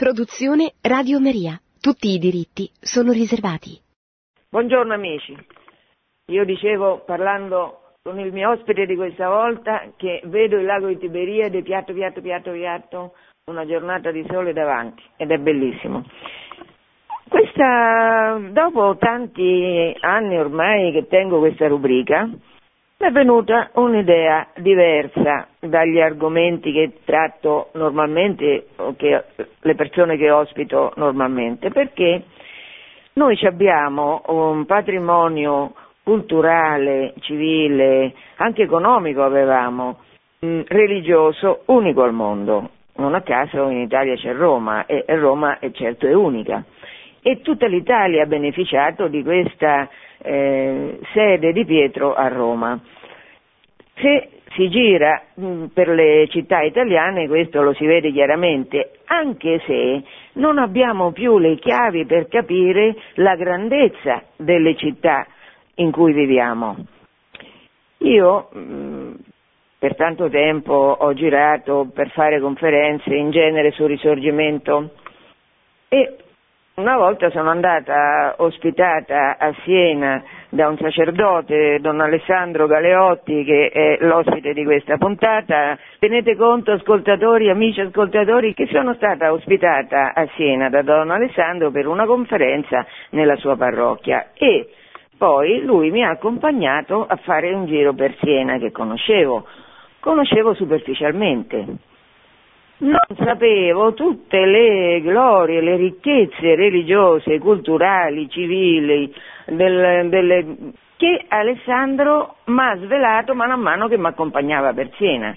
Produzione Radio Maria. Tutti i diritti sono riservati. Buongiorno amici. Io dicevo, parlando con il mio ospite di questa volta, che vedo il lago di Tiberiade piatto, piatto, piatto, piatto, una giornata di sole davanti ed è bellissimo. Questa, dopo tanti anni ormai che tengo questa rubrica, mi è venuta un'idea diversa dagli argomenti che tratto normalmente, o che le persone che ospito normalmente, perché noi abbiamo un patrimonio culturale, civile, anche economico avevamo, mh, religioso unico al mondo. Non a caso in Italia c'è Roma e Roma è certo è unica. E tutta l'Italia ha beneficiato di questa eh, sede di Pietro a Roma. Se si gira mh, per le città italiane questo lo si vede chiaramente, anche se non abbiamo più le chiavi per capire la grandezza delle città in cui viviamo. Io mh, per tanto tempo ho girato per fare conferenze in genere sul risorgimento e una volta sono andata ospitata a Siena da un sacerdote, don Alessandro Galeotti, che è l'ospite di questa puntata. Tenete conto, ascoltatori, amici ascoltatori, che sono stata ospitata a Siena da don Alessandro per una conferenza nella sua parrocchia e poi lui mi ha accompagnato a fare un giro per Siena che conoscevo, conoscevo superficialmente non sapevo tutte le glorie, le ricchezze religiose, culturali, civili del, delle, che Alessandro mi ha svelato mano a mano che mi accompagnava per Siena.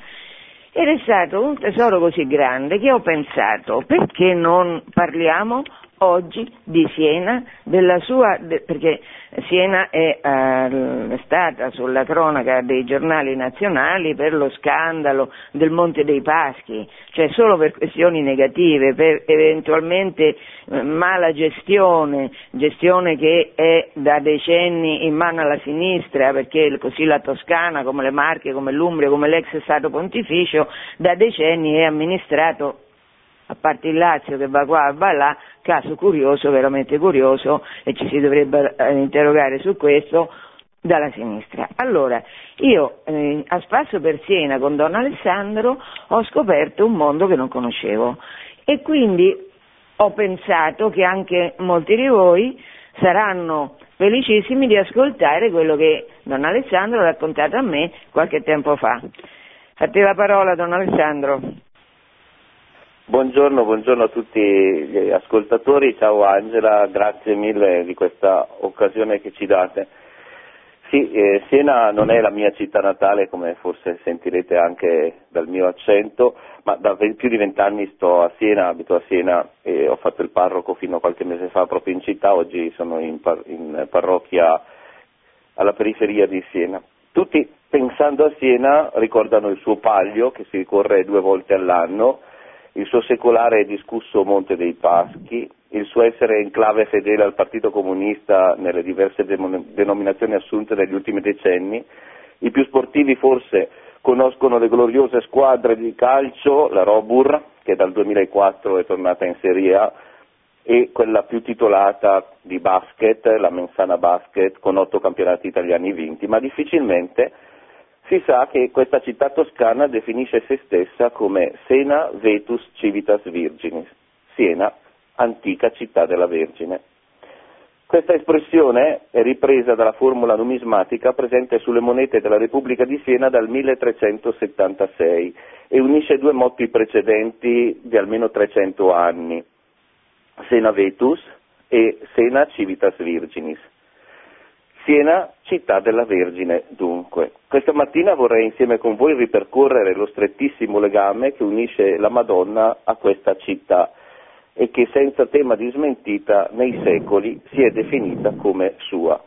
Ed è stato un tesoro così grande che ho pensato, perché non parliamo oggi di Siena, della sua, de, perché Siena è eh, stata sulla cronaca dei giornali nazionali per lo scandalo del Monte dei Paschi, cioè solo per questioni negative, per eventualmente eh, mala gestione, gestione che è da decenni in mano alla sinistra, perché così la Toscana, come le Marche, come l'Umbria, come l'ex Stato Pontificio, da decenni è amministrato a parte il Lazio che va qua, va là, caso curioso, veramente curioso, e ci si dovrebbe eh, interrogare su questo, dalla sinistra. Allora, io eh, a spasso per Siena con Don Alessandro ho scoperto un mondo che non conoscevo e quindi ho pensato che anche molti di voi saranno felicissimi di ascoltare quello che Don Alessandro ha raccontato a me qualche tempo fa. A te la parola, Don Alessandro. Buongiorno, buongiorno, a tutti gli ascoltatori, ciao Angela, grazie mille di questa occasione che ci date. Sì, eh, Siena non è la mia città natale, come forse sentirete anche dal mio accento, ma da più di vent'anni sto a Siena, abito a Siena e ho fatto il parroco fino a qualche mese fa proprio in città, oggi sono in, par- in parrocchia alla periferia di Siena. Tutti pensando a Siena ricordano il suo palio che si ricorre due volte all'anno, il suo secolare e discusso Monte dei Paschi, il suo essere enclave fedele al Partito Comunista nelle diverse denominazioni assunte negli ultimi decenni, i più sportivi forse conoscono le gloriose squadre di calcio, la Robur, che dal 2004 è tornata in Serie A, e quella più titolata di basket, la Mensana Basket, con otto campionati italiani vinti, ma difficilmente si sa che questa città toscana definisce se stessa come Sena Vetus Civitas Virginis, Siena, antica città della Vergine. Questa espressione è ripresa dalla formula numismatica presente sulle monete della Repubblica di Siena dal 1376 e unisce due motti precedenti di almeno 300 anni, Sena Vetus e Sena Civitas Virginis. Siena, città della Vergine, dunque. Questa mattina vorrei insieme con voi ripercorrere lo strettissimo legame che unisce la Madonna a questa città e che senza tema di smentita nei secoli si è definita come sua.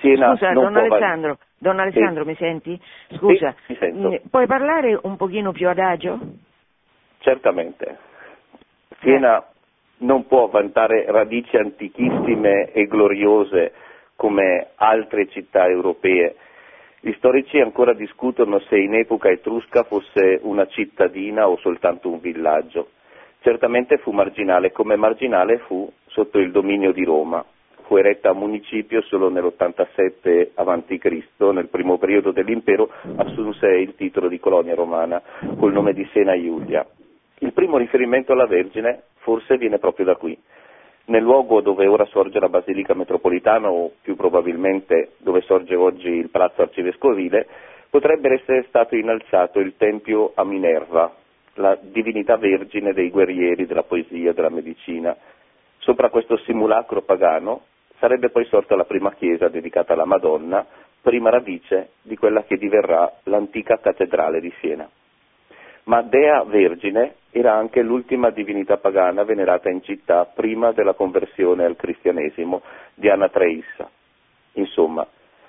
Siena Scusa, don Alessandro, don Alessandro, sì. mi senti? Scusa, sì, mm, puoi parlare un pochino più adagio? Certamente. Siena eh. non può vantare radici antichissime e gloriose come altre città europee. Gli storici ancora discutono se in epoca etrusca fosse una cittadina o soltanto un villaggio. Certamente fu marginale, come marginale fu sotto il dominio di Roma. Fu eretta a municipio solo nell'87 a.C., nel primo periodo dell'impero, assunse il titolo di colonia romana col nome di Sena Iulia. Il primo riferimento alla Vergine forse viene proprio da qui. Nel luogo dove ora sorge la Basilica Metropolitana, o più probabilmente dove sorge oggi il Palazzo Arcivescovile, potrebbe essere stato innalzato il Tempio a Minerva, la divinità vergine dei guerrieri, della poesia, della medicina. Sopra questo simulacro pagano sarebbe poi sorta la prima chiesa dedicata alla Madonna, prima radice di quella che diverrà l'antica cattedrale di Siena. Ma Dea Vergine era anche l'ultima divinità pagana venerata in città prima della conversione al cristianesimo di Anatreissa. Insomma,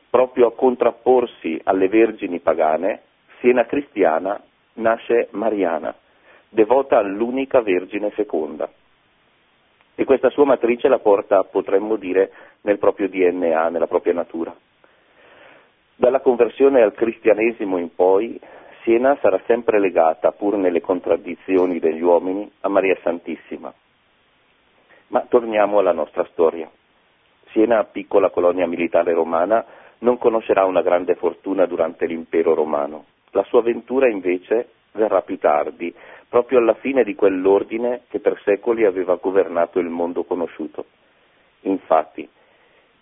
proprio a contrapporsi alle vergini pagane, Siena cristiana nasce Mariana, devota all'unica Vergine seconda. E questa sua matrice la porta, potremmo dire, nel proprio DNA, nella propria natura. Dalla conversione al cristianesimo in poi, Siena sarà sempre legata, pur nelle contraddizioni degli uomini, a Maria Santissima. Ma torniamo alla nostra storia. Siena, piccola colonia militare romana, non conoscerà una grande fortuna durante l'impero romano. La sua avventura invece verrà più tardi, proprio alla fine di quell'ordine che per secoli aveva governato il mondo conosciuto. Infatti,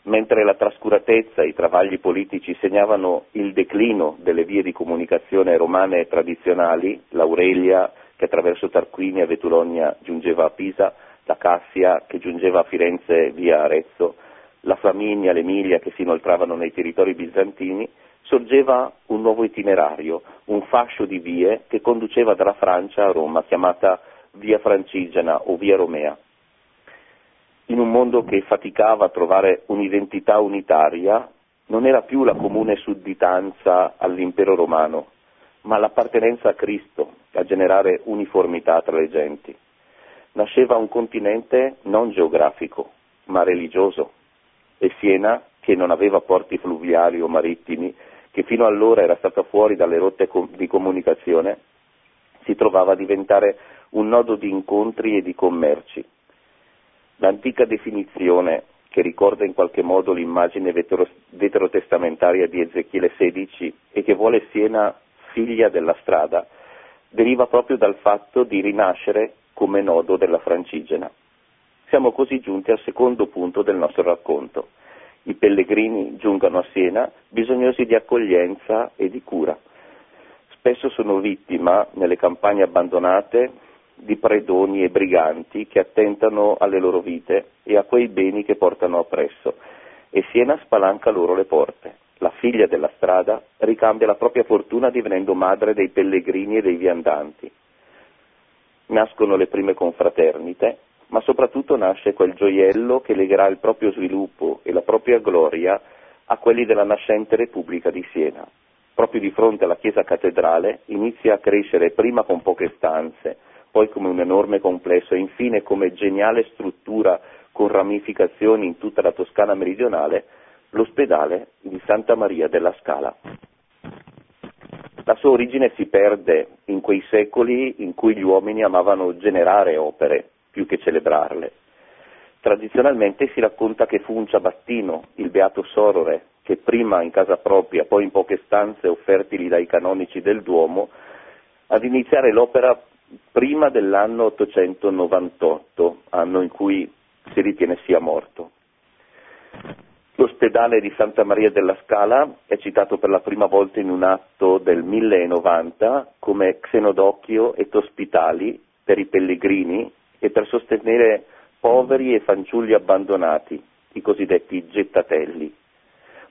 mentre la trascuratezza e i travagli politici segnavano il declino delle vie di comunicazione romane tradizionali, l'Aurelia che attraverso Tarquinia e Vetulonia giungeva a Pisa, la Cassia che giungeva a Firenze via Arezzo, la Flaminia, l'Emilia che si inoltravano nei territori bizantini, sorgeva un nuovo itinerario, un fascio di vie che conduceva dalla Francia a Roma, chiamata Via Francigena o Via Romea. In un mondo che faticava a trovare un'identità unitaria, non era più la comune sudditanza all'impero romano, ma l'appartenenza a Cristo a generare uniformità tra le genti. Nasceva un continente non geografico, ma religioso, e Siena, che non aveva porti fluviali o marittimi, che fino allora era stata fuori dalle rotte di comunicazione, si trovava a diventare un nodo di incontri e di commerci. L'antica definizione, che ricorda in qualche modo l'immagine veterotestamentaria di Ezechiele XVI e che vuole Siena figlia della strada, deriva proprio dal fatto di rinascere come nodo della Francigena. Siamo così giunti al secondo punto del nostro racconto i pellegrini giungano a Siena bisognosi di accoglienza e di cura. Spesso sono vittima, nelle campagne abbandonate, di predoni e briganti che attentano alle loro vite e a quei beni che portano appresso, e Siena spalanca loro le porte. La figlia della strada ricambia la propria fortuna divenendo madre dei pellegrini e dei viandanti. Nascono le prime confraternite ma soprattutto nasce quel gioiello che legherà il proprio sviluppo e la propria gloria a quelli della nascente Repubblica di Siena. Proprio di fronte alla chiesa cattedrale inizia a crescere prima con poche stanze, poi come un enorme complesso e infine come geniale struttura con ramificazioni in tutta la Toscana meridionale, l'ospedale di Santa Maria della Scala. La sua origine si perde in quei secoli in cui gli uomini amavano generare opere, più che celebrarle. Tradizionalmente si racconta che fu un ciabattino, il beato Sorore, che prima in casa propria, poi in poche stanze offertili dai canonici del Duomo, ad iniziare l'opera prima dell'anno 898, anno in cui si ritiene sia morto. L'ospedale di Santa Maria della Scala è citato per la prima volta in un atto del 1090 come xenodocchio et ospitali per i pellegrini e per sostenere poveri e fanciulli abbandonati, i cosiddetti gettatelli.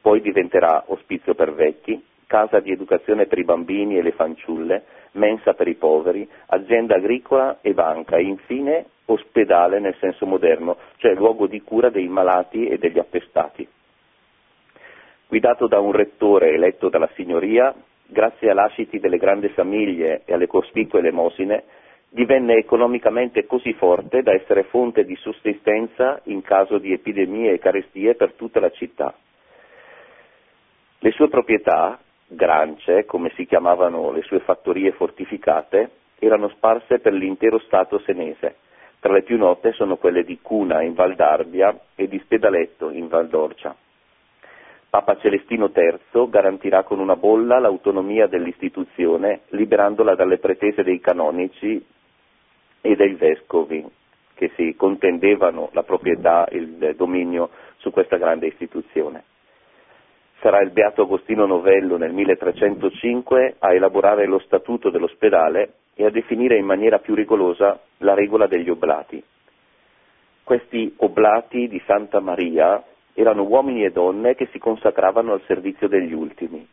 Poi diventerà ospizio per vecchi, casa di educazione per i bambini e le fanciulle, mensa per i poveri, azienda agricola e banca e infine ospedale nel senso moderno, cioè luogo di cura dei malati e degli appestati. Guidato da un rettore eletto dalla signoria, grazie a lasciti delle grandi famiglie e alle cospicue elemosine, divenne economicamente così forte da essere fonte di sussistenza in caso di epidemie e carestie per tutta la città. Le sue proprietà, grance, come si chiamavano le sue fattorie fortificate, erano sparse per l'intero Stato senese. Tra le più note sono quelle di Cuna in Val d'Arbia e di Spedaletto in Val d'Orcia. Papa Celestino III garantirà con una bolla l'autonomia dell'istituzione, liberandola dalle pretese dei canonici e dei vescovi che si contendevano la proprietà, il dominio su questa grande istituzione. Sarà il Beato Agostino Novello nel 1305 a elaborare lo statuto dell'ospedale e a definire in maniera più rigorosa la regola degli oblati. Questi oblati di Santa Maria erano uomini e donne che si consacravano al servizio degli ultimi.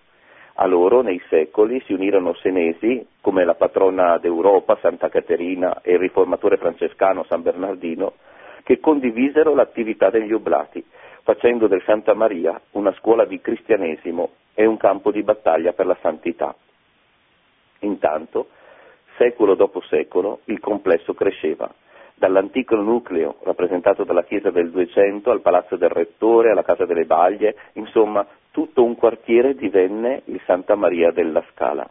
A loro, nei secoli, si unirono senesi, come la patrona d'Europa, Santa Caterina, e il riformatore francescano San Bernardino, che condivisero l'attività degli oblati, facendo del Santa Maria una scuola di cristianesimo e un campo di battaglia per la santità. Intanto, secolo dopo secolo, il complesso cresceva dall'antico nucleo rappresentato dalla chiesa del 200 al palazzo del rettore, alla casa delle Baglie, insomma tutto un quartiere divenne il Santa Maria della Scala.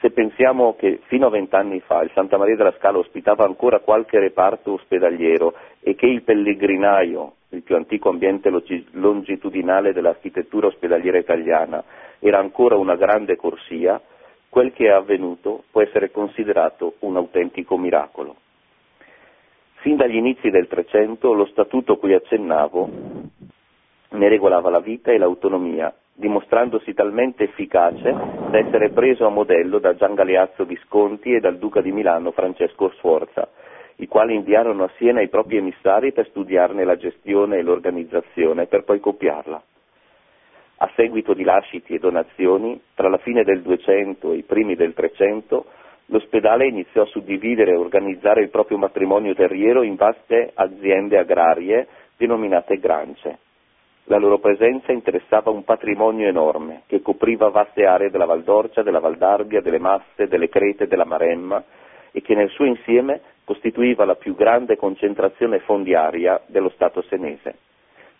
Se pensiamo che fino a vent'anni fa il Santa Maria della Scala ospitava ancora qualche reparto ospedaliero e che il pellegrinaio, il più antico ambiente longitudinale dell'architettura ospedaliera italiana, era ancora una grande corsia, quel che è avvenuto può essere considerato un autentico miracolo. Fin dagli inizi del Trecento lo statuto cui accennavo ne regolava la vita e l'autonomia, dimostrandosi talmente efficace da essere preso a modello da Gian Galeazzo Visconti e dal duca di Milano Francesco Sforza, i quali inviarono a Siena i propri emissari per studiarne la gestione e l'organizzazione per poi copiarla. A seguito di lasciti e donazioni, tra la fine del 200 e i primi del 300, L'ospedale iniziò a suddividere e organizzare il proprio matrimonio terriero in vaste aziende agrarie denominate grance. La loro presenza interessava un patrimonio enorme che copriva vaste aree della Valdorcia, della Valdarbia, delle Masse, delle Crete, della Maremma e che nel suo insieme costituiva la più grande concentrazione fondiaria dello Stato senese.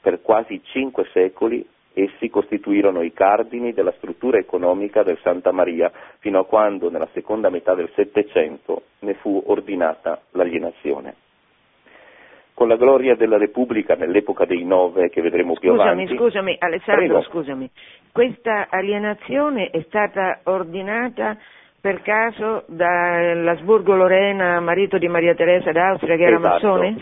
Per quasi cinque secoli Essi costituirono i cardini della struttura economica del Santa Maria fino a quando nella seconda metà del Settecento ne fu ordinata l'alienazione. Con la gloria della Repubblica nell'epoca dei nove che vedremo più scusami, avanti. Scusami, Alessandro, Prego. scusami. Questa alienazione è stata ordinata per caso dall'Asburgo Lorena, marito di Maria Teresa d'Austria, che era esatto. massone?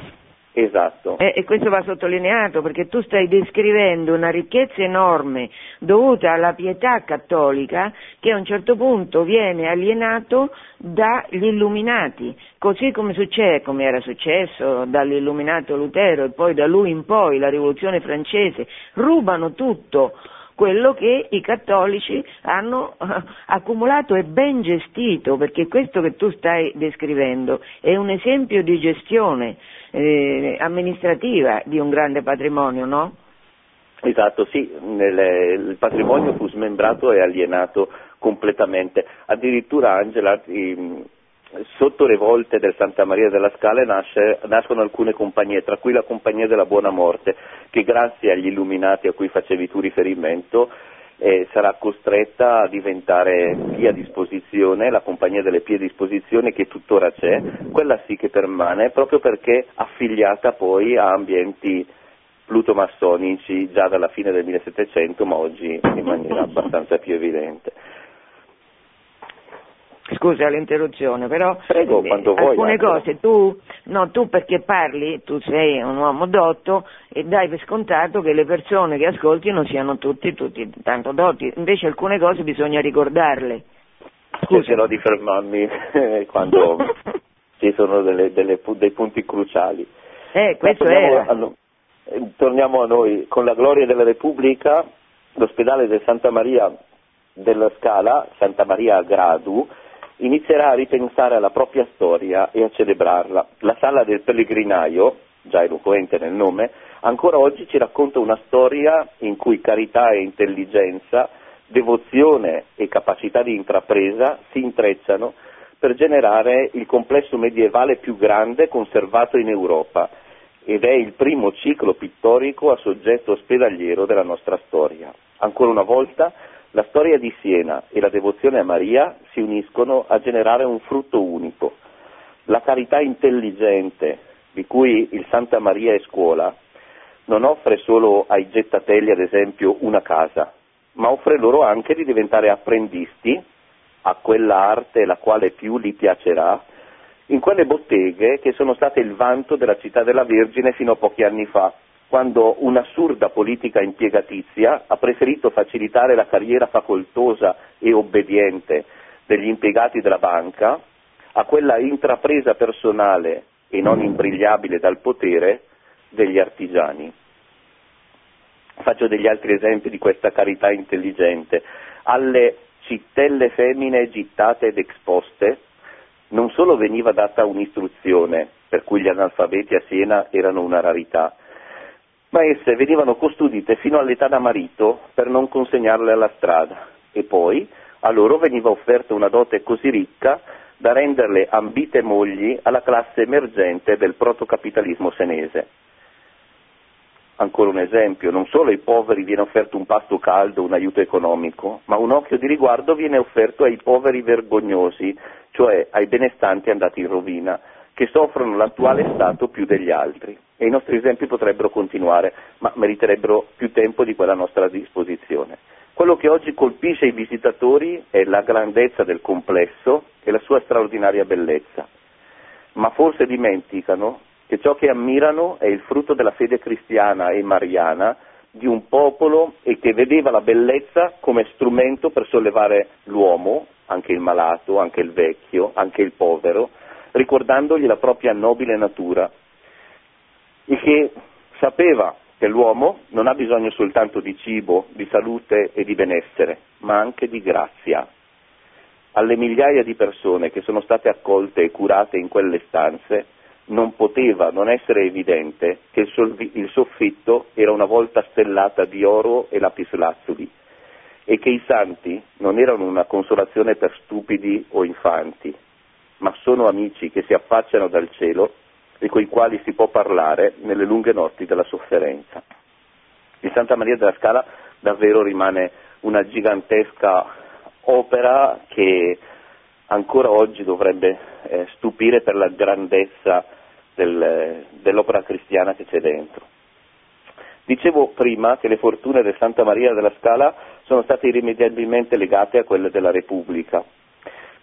Esatto. Eh, e questo va sottolineato perché tu stai descrivendo una ricchezza enorme dovuta alla pietà cattolica che a un certo punto viene alienato dagli illuminati, così come, succede, come era successo dall'illuminato Lutero e poi da lui in poi la rivoluzione francese, rubano tutto quello che i cattolici hanno uh, accumulato e ben gestito, perché questo che tu stai descrivendo è un esempio di gestione eh, amministrativa di un grande patrimonio, no? Esatto, sì, nel, il patrimonio fu smembrato e alienato completamente. Addirittura Angela, sotto le volte del Santa Maria della Scala nasce, nascono alcune compagnie, tra cui la Compagnia della Buona Morte, che grazie agli illuminati a cui facevi tu riferimento eh, sarà costretta a diventare pie a disposizione, la compagnia delle pie a disposizione che tuttora c'è, quella sì che permane proprio perché affiliata poi a ambienti plutomassonici già dalla fine del 1700 ma oggi in maniera abbastanza più evidente. Scusa l'interruzione, però Prego, eh, vuoi, alcune Angela. cose tu, no, tu perché parli, tu sei un uomo dotto e dai per scontato che le persone che ascolti non siano tutti, tutti tanto dotti, invece alcune cose bisogna ricordarle. Scusa. Cercherò di fermarmi quando ci sono delle- delle dei punti cruciali. Eh, questo torniamo era. a, eh, torniamo a noi. Con la gloria della Repubblica, l'ospedale del Santa Maria della Scala, Santa Maria a Gradu, inizierà a ripensare alla propria storia e a celebrarla. La sala del pellegrinaio, già eloquente nel nome, ancora oggi ci racconta una storia in cui carità e intelligenza, devozione e capacità di intrapresa si intrecciano per generare il complesso medievale più grande conservato in Europa ed è il primo ciclo pittorico a soggetto ospedaliero della nostra storia. Ancora una volta La storia di Siena e la devozione a Maria si uniscono a generare un frutto unico. La carità intelligente di cui il Santa Maria è scuola non offre solo ai gettatelli, ad esempio, una casa, ma offre loro anche di diventare apprendisti a quella arte la quale più gli piacerà, in quelle botteghe che sono state il vanto della città della Vergine fino a pochi anni fa, quando un'assurda politica impiegatizia ha preferito facilitare la carriera facoltosa e obbediente degli impiegati della banca a quella intrapresa personale e non imbrigliabile dal potere degli artigiani. Faccio degli altri esempi di questa carità intelligente. Alle cittelle femmine gittate ed exposte non solo veniva data un'istruzione, per cui gli analfabeti a Siena erano una rarità, ma esse venivano custodite fino all'età da marito per non consegnarle alla strada e poi a loro veniva offerta una dote così ricca da renderle ambite mogli alla classe emergente del protocapitalismo senese. Ancora un esempio, non solo ai poveri viene offerto un pasto caldo, un aiuto economico, ma un occhio di riguardo viene offerto ai poveri vergognosi, cioè ai benestanti andati in rovina, che soffrono l'attuale Stato più degli altri. E i nostri esempi potrebbero continuare, ma meriterebbero più tempo di quella nostra disposizione. Quello che oggi colpisce i visitatori è la grandezza del complesso e la sua straordinaria bellezza, ma forse dimenticano che ciò che ammirano è il frutto della fede cristiana e mariana di un popolo e che vedeva la bellezza come strumento per sollevare l'uomo, anche il malato, anche il vecchio, anche il povero, ricordandogli la propria nobile natura e che sapeva che l'uomo non ha bisogno soltanto di cibo, di salute e di benessere, ma anche di grazia. Alle migliaia di persone che sono state accolte e curate in quelle stanze non poteva non essere evidente che il, soffitto era una volta stellata di oro e lapislazzuli e che i santi non erano una consolazione per stupidi o infanti, ma sono amici che si affacciano dal cielo e coi quali si può parlare nelle lunghe notti della sofferenza. Il Santa Maria della Scala davvero rimane una gigantesca opera che ancora oggi dovrebbe eh, stupire per la grandezza del, dell'opera cristiana che c'è dentro. Dicevo prima che le fortune del Santa Maria della Scala sono state irrimediabilmente legate a quelle della Repubblica.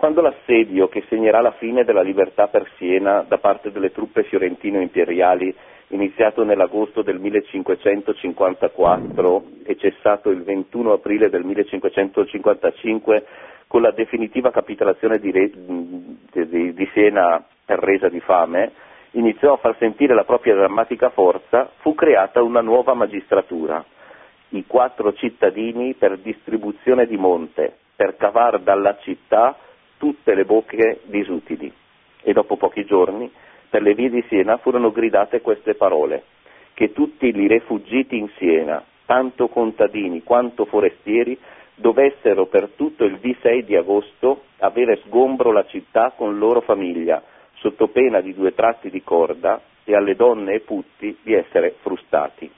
Quando l'assedio che segnerà la fine della libertà per Siena da parte delle truppe fiorentino-imperiali, iniziato nell'agosto del 1554 e cessato il 21 aprile del 1555 con la definitiva capitolazione di, Re, di, di Siena per resa di fame, iniziò a far sentire la propria drammatica forza, fu creata una nuova magistratura, i quattro cittadini per distribuzione di monte, per cavar dalla città tutte le bocche disutili. E dopo pochi giorni, per le vie di Siena furono gridate queste parole, che tutti i rifuggiti in Siena, tanto contadini quanto forestieri, dovessero per tutto il V6 di agosto avere sgombro la città con loro famiglia, sotto pena di due tratti di corda e alle donne e putti di essere frustati.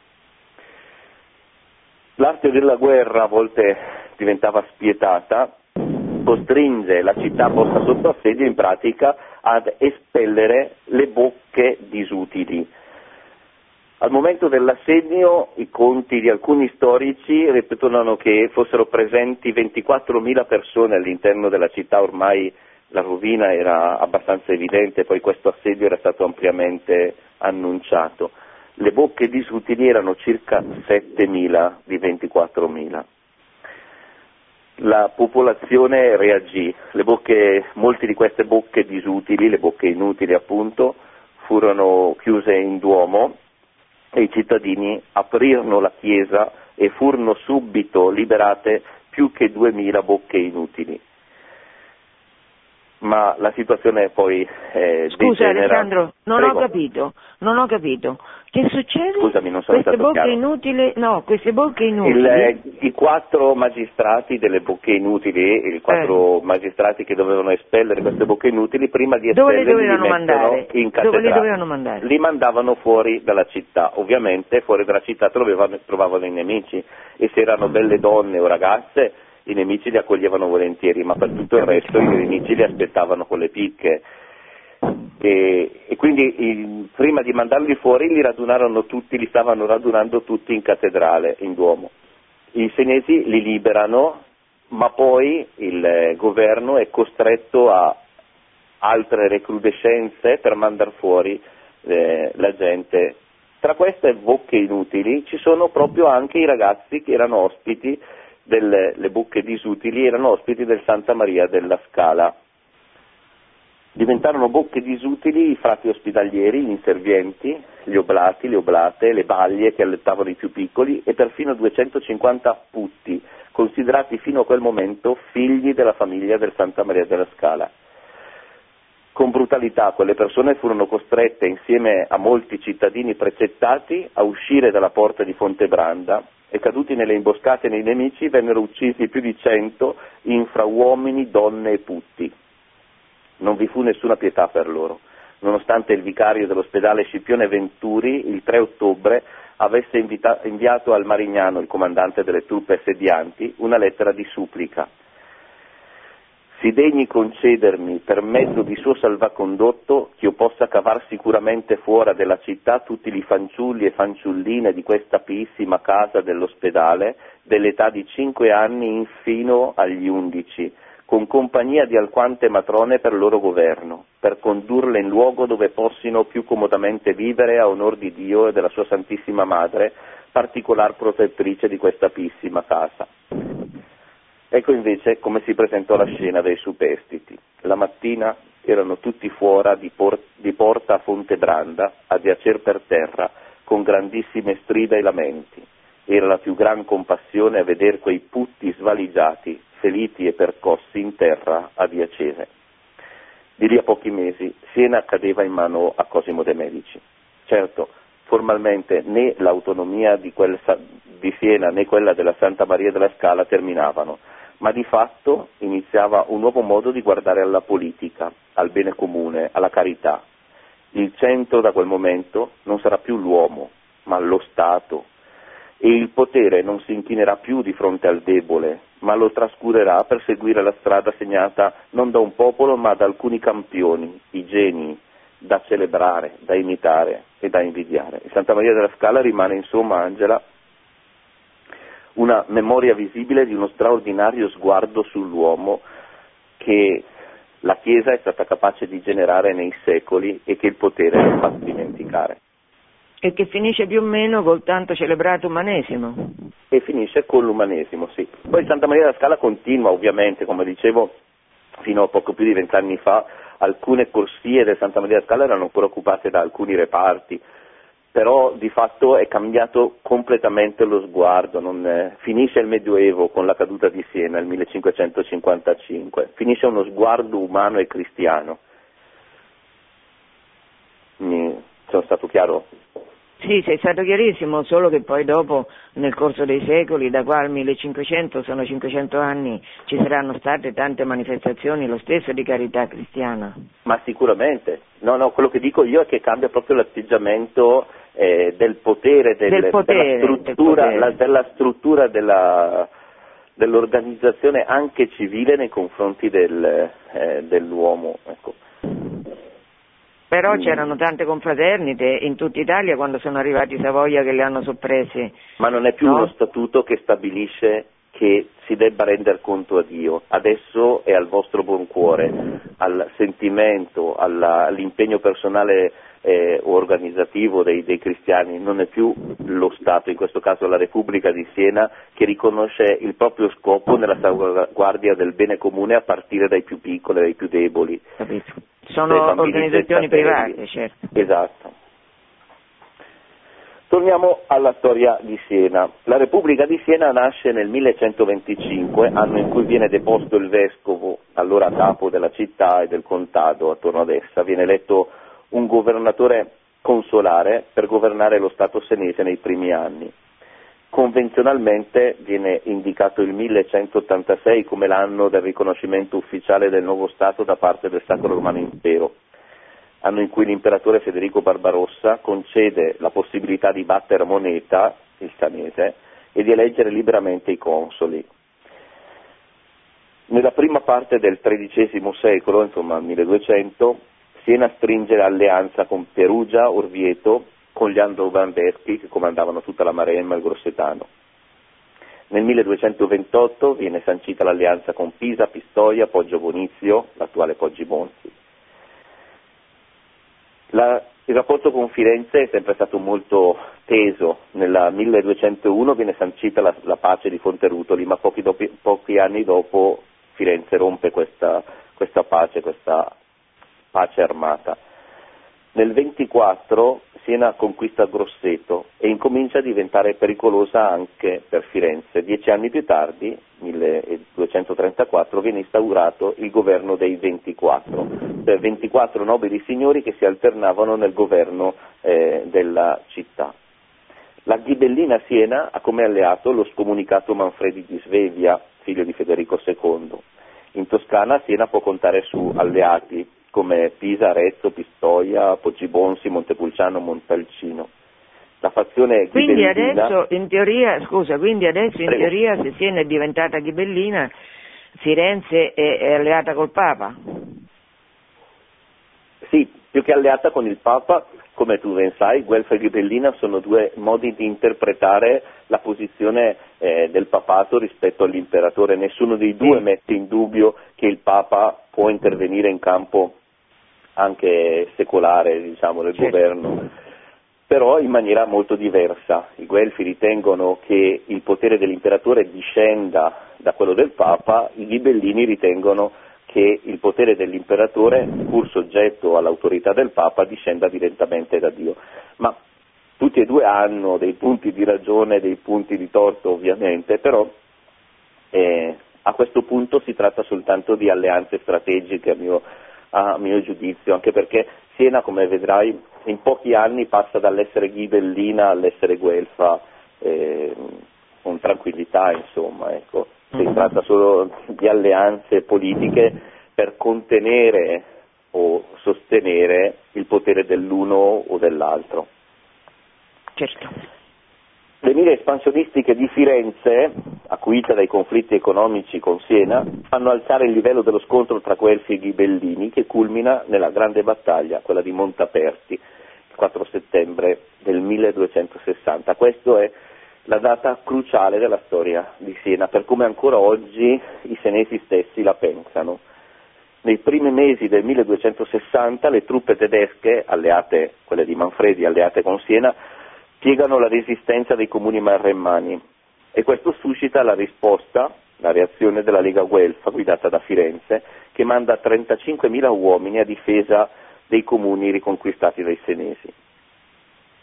L'arte della guerra a volte diventava spietata costringe la città posta sotto assedio in pratica ad espellere le bocche disutili. Al momento dell'assedio i conti di alcuni storici ripetono che fossero presenti 24.000 persone all'interno della città, ormai la rovina era abbastanza evidente, poi questo assedio era stato ampiamente annunciato. Le bocche disutili erano circa 7.000 di 24.000 la popolazione reagì, bocche, molte di queste bocche disutili, le bocche inutili appunto, furono chiuse in Duomo e i cittadini aprirono la chiesa e furono subito liberate più che 2000 bocche inutili. Ma la situazione poi eh, Scusa degenera. Alessandro, non Prego. ho capito, non ho capito. Che succede? Scusami, non sono queste stato bocche chiaro. inutili, no, queste bocche inutili. Il, eh, I quattro magistrati delle bocche inutili, i quattro magistrati che dovevano espellere queste bocche inutili, prima di Eh. Dove li li mandare? in Dove li cattedrale. dovevano mandare? Li mandavano fuori dalla città, ovviamente fuori dalla città trovavano, trovavano i nemici e se erano belle donne o ragazze i nemici li accoglievano volentieri, ma per tutto il resto i nemici li aspettavano con le picche. E, e quindi il, prima di mandarli fuori li radunarono tutti, li stavano radunando tutti in cattedrale, in Duomo. I senesi li liberano, ma poi il governo è costretto a altre recrudescenze per mandare fuori eh, la gente. Tra queste bocche inutili ci sono proprio anche i ragazzi che erano ospiti delle le bocche disutili, erano ospiti del Santa Maria della Scala. Diventarono bocche disutili i frati ospedalieri, gli inservienti, gli oblati, le oblate, le baglie che allettavano i più piccoli e perfino 250 putti, considerati fino a quel momento figli della famiglia del Santa Maria della Scala. Con brutalità quelle persone furono costrette, insieme a molti cittadini precettati, a uscire dalla porta di Fontebranda e caduti nelle imboscate nei nemici vennero uccisi più di cento infra uomini, donne e putti. Non vi fu nessuna pietà per loro, nonostante il vicario dell'ospedale Scipione Venturi il 3 ottobre avesse invita- inviato al Marignano, il comandante delle truppe assedianti, una lettera di supplica si degni concedermi per mezzo di suo salvacondotto che io possa cavar sicuramente fuori della città tutti i fanciulli e fanciulline di questa piissima casa dell'ospedale dell'età di cinque anni infino agli undici, con compagnia di alquante matrone per loro governo, per condurle in luogo dove possino più comodamente vivere a onor di Dio e della sua Santissima Madre, particolar protettrice di questa piissima casa. Ecco invece come si presentò la scena dei superstiti. La mattina erano tutti fuori di, por- di porta a Fontebranda a giacer per terra con grandissime strida e lamenti. Era la più gran compassione a vedere quei putti svaligiati, feriti e percossi in terra a Diacese. Di lì a pochi mesi Siena cadeva in mano a Cosimo de' Medici. Certo, formalmente né l'autonomia di, quel, di Siena né quella della Santa Maria della Scala terminavano, ma di fatto iniziava un nuovo modo di guardare alla politica, al bene comune, alla carità. Il centro da quel momento non sarà più l'uomo, ma lo Stato. E il potere non si inchinerà più di fronte al debole, ma lo trascurerà per seguire la strada segnata non da un popolo, ma da alcuni campioni, i geni, da celebrare, da imitare e da invidiare. Santa Maria della Scala rimane insomma, Angela, una memoria visibile di uno straordinario sguardo sull'uomo che la Chiesa è stata capace di generare nei secoli e che il potere non fa dimenticare. E che finisce più o meno col tanto celebrato umanesimo. E finisce con l'umanesimo, sì. Poi Santa Maria della Scala continua ovviamente, come dicevo, fino a poco più di vent'anni fa, alcune corsie del Santa Maria della Scala erano ancora occupate da alcuni reparti, però di fatto è cambiato completamente lo sguardo, non, finisce il Medioevo con la caduta di Siena nel 1555, finisce uno sguardo umano e cristiano. Mi, sono stato chiaro? Sì, sei stato chiarissimo, solo che poi dopo, nel corso dei secoli, da qua al 1500, sono 500 anni, ci saranno state tante manifestazioni, lo stesso di carità cristiana. Ma sicuramente, no, no, quello che dico io è che cambia proprio l'atteggiamento eh, del potere, del, del potere, della struttura, del potere. la, della struttura della, dell'organizzazione anche civile nei confronti del, eh, dell'uomo. Ecco. Però c'erano tante confraternite in tutta Italia quando sono arrivati i Savoia che le hanno soppresse. Ma non è più No? uno statuto che stabilisce che si debba rendere conto a Dio, adesso è al vostro buon cuore, al sentimento, alla- all'impegno personale eh, o organizzativo dei, dei cristiani, non è più lo Stato, in questo caso la Repubblica di Siena, che riconosce il proprio scopo nella salvaguardia del bene comune a partire dai più piccoli, dai più deboli. Capito? Sono organizzazioni private, certo. Esatto. Torniamo alla storia di Siena. La Repubblica di Siena nasce nel 1125, anno in cui viene deposto il vescovo, allora capo della città e del contado attorno ad essa. Viene eletto un governatore consolare per governare lo Stato senese nei primi anni. Convenzionalmente viene indicato il 1186 come l'anno del riconoscimento ufficiale del nuovo Stato da parte del Sacro Romano Impero anno in cui l'imperatore Federico Barbarossa concede la possibilità di battere moneta, il sanese, e di eleggere liberamente i consoli. Nella prima parte del XIII secolo, insomma 1200, Siena stringe alleanza con Perugia, Orvieto, con gli Anglo-Brandeschi che comandavano tutta la Maremma e il Grossetano. Nel 1228 viene sancita l'alleanza con Pisa, Pistoia, Poggio Bonizio, l'attuale Poggi Bonzi. La, il rapporto con Firenze è sempre stato molto teso. Nel 1201 viene sancita la, la pace di Fonterutoli, ma pochi, dopo, pochi, anni dopo Firenze rompe questa, questa pace, questa pace armata. Nel 24 Siena conquista Grosseto e incomincia a diventare pericolosa anche per Firenze. Dieci anni più tardi, 1234, viene instaurato il governo dei 24, cioè 24 nobili signori che si alternavano nel governo eh, della città. La ghibellina Siena ha come alleato lo scomunicato Manfredi di Svevia, figlio di Federico II. In Toscana Siena può contare su alleati come Pisa, Arezzo, Pistoia, Poggibonsi, Montepulciano, Montalcino. La fazione quindi adesso in teoria, scusa, quindi adesso in Prego. teoria se Siena è diventata ghibellina, Firenze è, è alleata col Papa? Sì, più che alleata con il Papa, come tu ben sai, Guelfa e Ghibellina sono due modi di interpretare la posizione eh, del papato rispetto all'imperatore. Nessuno dei due mette in dubbio che il Papa può intervenire in campo anche secolare diciamo, del certo. governo, però in maniera molto diversa. I Guelfi ritengono che il potere dell'imperatore discenda da quello del Papa, i ghibellini ritengono che il potere dell'imperatore, pur soggetto all'autorità del Papa, discenda direttamente da Dio. Ma tutti e due hanno dei punti di ragione dei punti di torto ovviamente, però eh, a questo punto si tratta soltanto di alleanze strategiche a mio, a mio giudizio, anche perché Siena, come vedrai, in pochi anni passa dall'essere ghibellina all'essere guelfa eh, con tranquillità, insomma, ecco. Si mm-hmm. tratta solo di alleanze politiche per contenere o sostenere il potere dell'uno o dell'altro. Certo. Le mire espansionistiche di Firenze, acuite dai conflitti economici con Siena, fanno alzare il livello dello scontro tra Guelfi e Ghibellini che culmina nella grande battaglia, quella di Montaperti, il 4 settembre del 1260. Questa è la data cruciale della storia di Siena, per come ancora oggi i senesi stessi la pensano. Nei primi mesi del 1260 le truppe tedesche, alleate, quelle di Manfredi, alleate con Siena, spiegano la resistenza dei comuni marremmani. E questo suscita la risposta, la reazione della Lega Guelfa guidata da Firenze che manda 35.000 uomini a difesa dei comuni riconquistati dai senesi.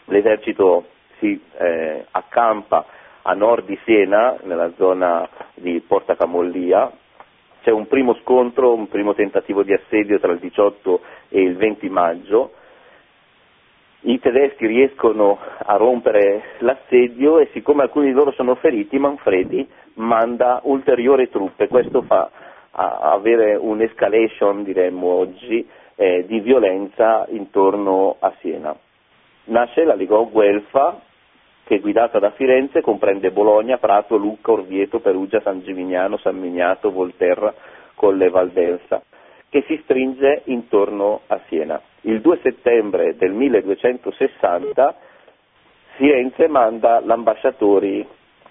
L'esercito si eh, accampa a nord di Siena, nella zona di Porta Camollia, c'è un primo scontro, un primo tentativo di assedio tra il 18 e il 20 maggio, i tedeschi riescono a rompere l'assedio e siccome alcuni di loro sono feriti, Manfredi manda ulteriori truppe, questo fa avere un'escalation, diremmo oggi, eh, di violenza intorno a Siena. Nasce la Ligò Guelfa, che guidata da Firenze comprende Bologna, Prato, Lucca, Orvieto, Perugia, San Gimignano, San Miniato, Volterra, Colle Valdelsa che si stringe intorno a Siena. Il 2 settembre del 1260 Firenze manda l'ambasciatori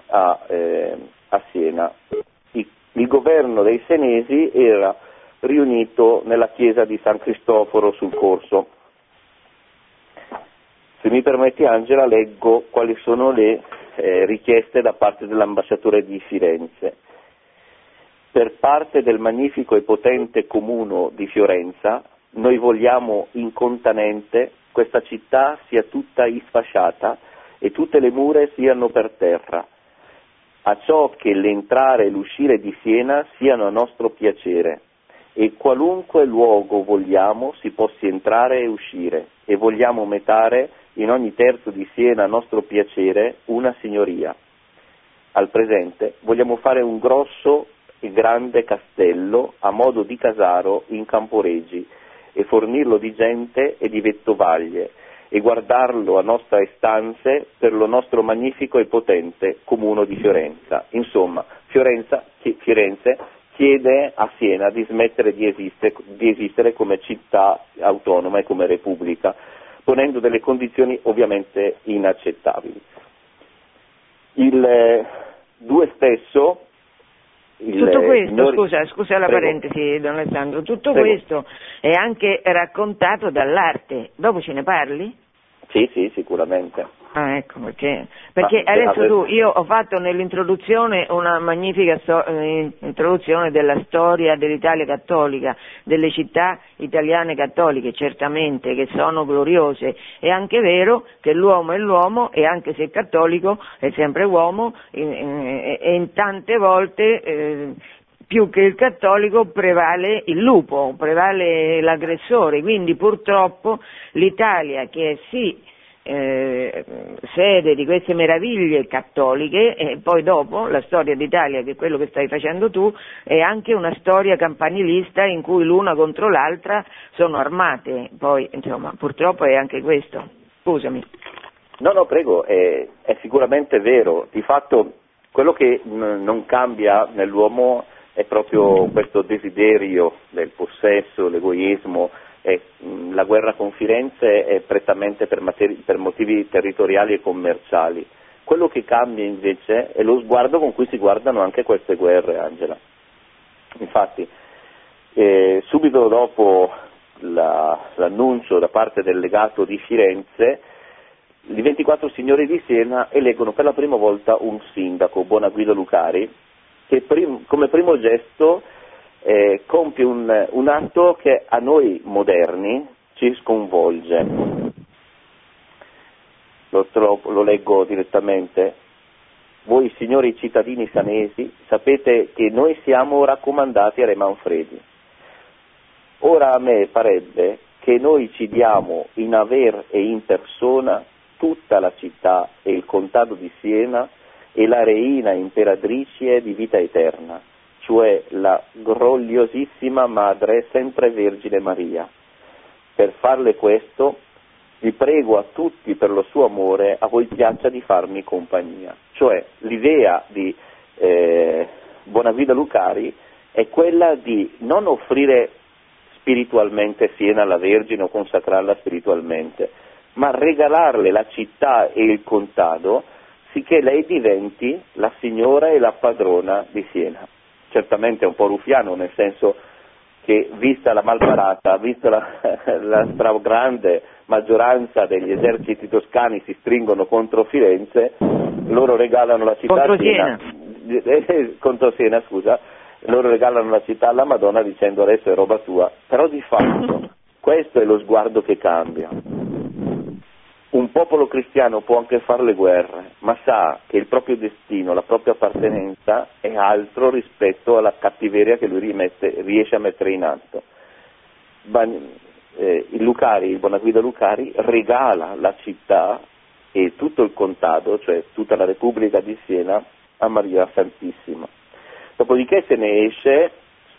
a, eh, a Siena. Il, il governo dei Senesi era riunito nella chiesa di San Cristoforo sul Corso. Se mi permetti Angela leggo quali sono le eh, richieste da parte dell'ambasciatore di Firenze per parte del magnifico e potente comuno di Fiorenza, noi vogliamo incontanente questa città sia tutta isfasciata e tutte le mura siano per terra, a ciò che l'entrare e l'uscire di Siena siano a nostro piacere, e qualunque luogo vogliamo si possa entrare e uscire, e vogliamo metare in ogni terzo di Siena a nostro piacere una signoria. Al presente vogliamo fare un grosso il grande castello a modo di casaro in Camporeggi e fornirlo di gente e di vettovaglie e guardarlo a nostre stanze per lo nostro magnifico e potente comuno di Fiorenza. Insomma, Fiorenza, Firenze chiede a Siena di smettere di, esiste, di esistere come città autonoma e come repubblica, ponendo delle condizioni ovviamente inaccettabili. Il eh, due stesso tutto questo, signori... scusa, scusa la Prego. parentesi Don Alessandro, tutto Prego. questo è anche raccontato dall'arte, dopo ce ne parli? Sì, sì, sicuramente. Ah, ecco, perché, perché Ma, adesso tu, io ho fatto nell'introduzione una magnifica eh, introduzione della storia dell'Italia cattolica, delle città italiane cattoliche, certamente, che sono gloriose. È anche vero che l'uomo è l'uomo e anche se è cattolico è sempre uomo e, e in tante volte eh, più che il cattolico prevale il lupo, prevale l'aggressore, quindi purtroppo l'Italia che è sì eh, sede di queste meraviglie cattoliche e poi dopo la storia d'Italia, che è quello che stai facendo tu, è anche una storia campanilista in cui l'una contro l'altra sono armate, poi insomma purtroppo è anche questo. Scusami. No, no, prego, è, è sicuramente vero. Di fatto quello che n- non cambia nell'uomo è proprio questo desiderio del possesso, l'egoismo, e, mh, la guerra con Firenze è prettamente per, materi- per motivi territoriali e commerciali. Quello che cambia invece è lo sguardo con cui si guardano anche queste guerre, Angela. Infatti, eh, subito dopo la, l'annuncio da parte del legato di Firenze, i 24 signori di Siena eleggono per la prima volta un sindaco, Buonaguido Lucari, che prim- come primo gesto eh, compie un, un atto che a noi moderni ci sconvolge. Lo, trovo, lo, leggo direttamente. Voi signori cittadini sanesi sapete che noi siamo raccomandati a Re Manfredi. Ora a me parebbe che noi ci diamo in aver e in persona tutta la città e il contado di Siena e la reina imperatrice di vita eterna cioè la gloriosissima Madre sempre Vergine Maria. Per farle questo vi prego a tutti per lo suo amore, a voi piaccia di farmi compagnia. Cioè l'idea di eh, Bonavida Lucari è quella di non offrire spiritualmente Siena alla Vergine o consacrarla spiritualmente, ma regalarle la città e il contado sicché lei diventi la signora e la padrona di Siena certamente un po' ruffiano, nel senso che vista la malparata, vista la, la stragrande maggioranza degli eserciti toscani si stringono contro Firenze, loro regalano la città contro Siena. Siena, eh, contro Siena, scusa, loro regalano la città alla Madonna dicendo adesso è roba tua, però di fatto questo è lo sguardo che cambia. Popolo cristiano può anche fare le guerre, ma sa che il proprio destino, la propria appartenenza è altro rispetto alla cattiveria che lui rimette, riesce a mettere in atto. Ban- eh, il Lucari, il Bonaguida Lucari, regala la città e tutto il contado, cioè tutta la Repubblica di Siena, a Maria Santissima. Dopodiché se ne esce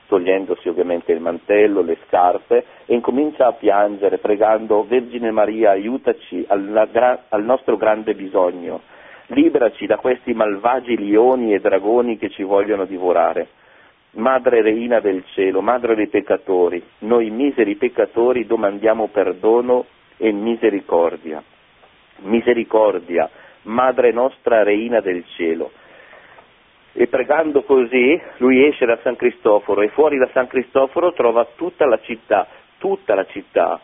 togliendosi ovviamente il mantello, le scarpe, e incomincia a piangere pregando Vergine Maria aiutaci al, al nostro grande bisogno, liberaci da questi malvagi lioni e dragoni che ci vogliono divorare. Madre Reina del Cielo, Madre dei peccatori, noi miseri peccatori domandiamo perdono e misericordia. Misericordia, Madre nostra Reina del Cielo, e pregando così lui esce da San Cristoforo e fuori da San Cristoforo trova tutta la città, tutta la città,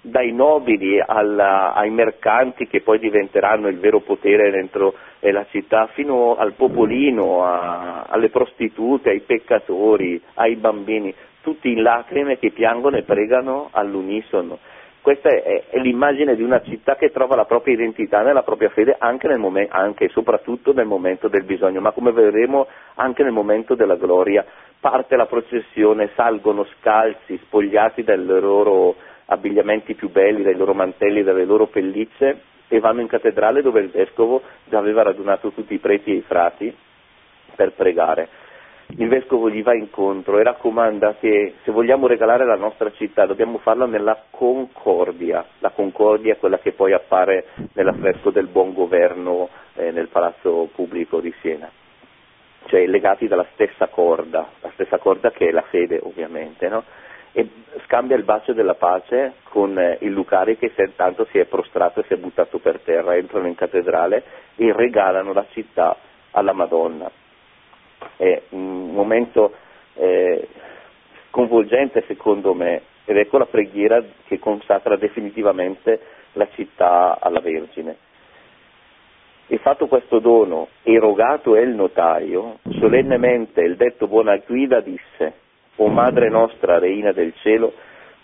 dai nobili alla, ai mercanti che poi diventeranno il vero potere dentro eh, la città, fino al popolino, a, alle prostitute, ai peccatori, ai bambini, tutti in lacrime che piangono e pregano all'unisono. Questa è, è, l'immagine di una città che trova la propria identità nella propria fede anche, e soprattutto nel momento del bisogno, ma come vedremo anche nel momento della gloria. Parte la processione, salgono scalzi, spogliati dai loro abbigliamenti più belli, dai loro mantelli, dalle loro pellicce e vanno in cattedrale dove il vescovo già aveva radunato tutti i preti e i frati per pregare il vescovo gli va incontro e raccomanda che se vogliamo regalare la nostra città dobbiamo farlo nella concordia, la concordia è quella che poi appare nell'affresco del buon governo eh, nel palazzo pubblico di Siena. cioè legati dalla stessa corda, la stessa corda che è la fede ovviamente, no? e scambia il bacio della pace con eh, il Lucari che intanto si è prostrato e si è buttato per terra, entrano in cattedrale e regalano la città alla Madonna. È un momento eh, sconvolgente secondo me ed ecco la preghiera che consacra definitivamente la città alla Vergine. E fatto questo dono, erogato è il notaio, solennemente il detto buona guida disse o Madre nostra, Reina del cielo,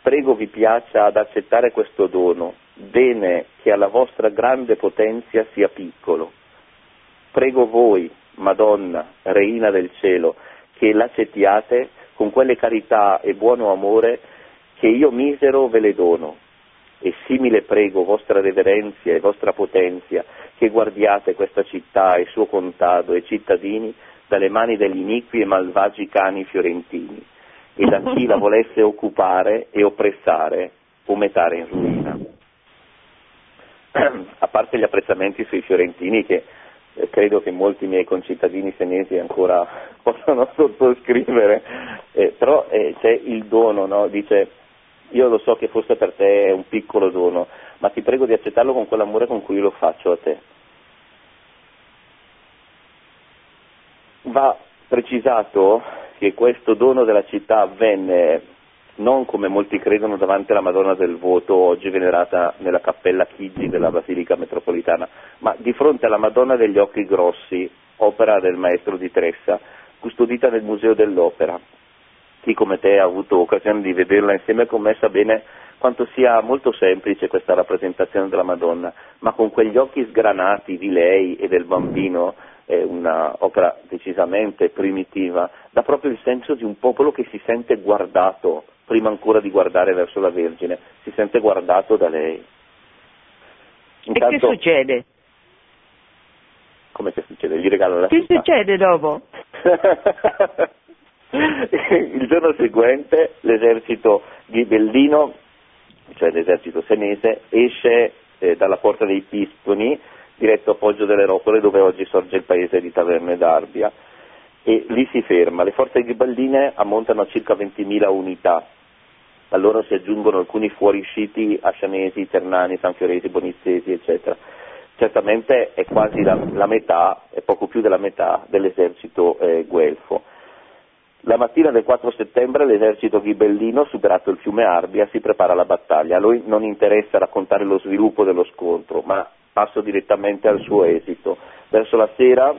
prego vi piaccia ad accettare questo dono, bene che alla vostra grande potenzia sia piccolo. Prego voi, Madonna, Reina del cielo, che l'accettiate con quelle carità e buono amore che io misero ve le dono. E simile prego vostra reverenzia e vostra potenzia che guardiate questa città e suo contado e cittadini dalle mani degli iniqui e malvagi cani fiorentini e da chi la volesse occupare e oppressare o mettere in ruina. A parte gli apprezzamenti sui fiorentini che credo che molti miei concittadini senesi ancora possano sottoscrivere, eh, però eh, c'è il dono, no? dice io lo so che forse per te è un piccolo dono, ma ti prego di accettarlo con quell'amore con cui lo faccio a te. Va precisato che questo dono della città avvenne non come molti credono davanti alla Madonna del Voto, oggi venerata nella cappella Chigi della Basilica Metropolitana, ma di fronte alla Madonna degli Occhi Grossi, opera del maestro di Tressa, custodita nel Museo dell'Opera. Chi come te ha avuto occasione di vederla insieme con me sa bene quanto sia molto semplice questa rappresentazione della Madonna, ma con quegli occhi sgranati di lei e del bambino è un'opera decisamente primitiva, dà proprio il senso di un popolo che si sente guardato, prima ancora di guardare verso la Vergine, si sente guardato da lei. Intanto, e che succede? Come che succede? Gli regalano la Che città. succede dopo? il giorno seguente l'esercito ghibellino, cioè l'esercito senese, esce eh, dalla porta dei Pisponi diretto a Poggio delle Rocole dove oggi sorge il paese di Taverne d'Arbia e lì si ferma. Le forze ghiballine ammontano a circa 20.000 unità, a loro si aggiungono alcuni fuoriusciti ascianesi, ternani, sanfioresi, bonizzesi, eccetera. Certamente è quasi la, la metà, è poco più della metà dell'esercito eh, guelfo. La mattina del 4 settembre l'esercito ghibellino, superato il fiume Arbia, si prepara alla battaglia. A lui non interessa raccontare lo sviluppo dello scontro, ma passo direttamente al suo esito. Verso la sera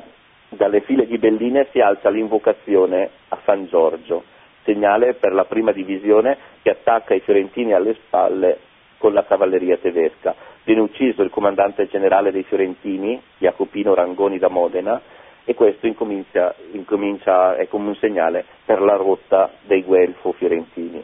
dalle file ghibelline si alza l'invocazione a San Giorgio, segnale per la prima divisione che attacca i fiorentini alle spalle con la cavalleria tedesca. Viene ucciso il comandante generale dei fiorentini, Jacopino Rangoni da Modena, e questo incomincia, incomincia, è come un segnale per la rotta dei guelfo fiorentini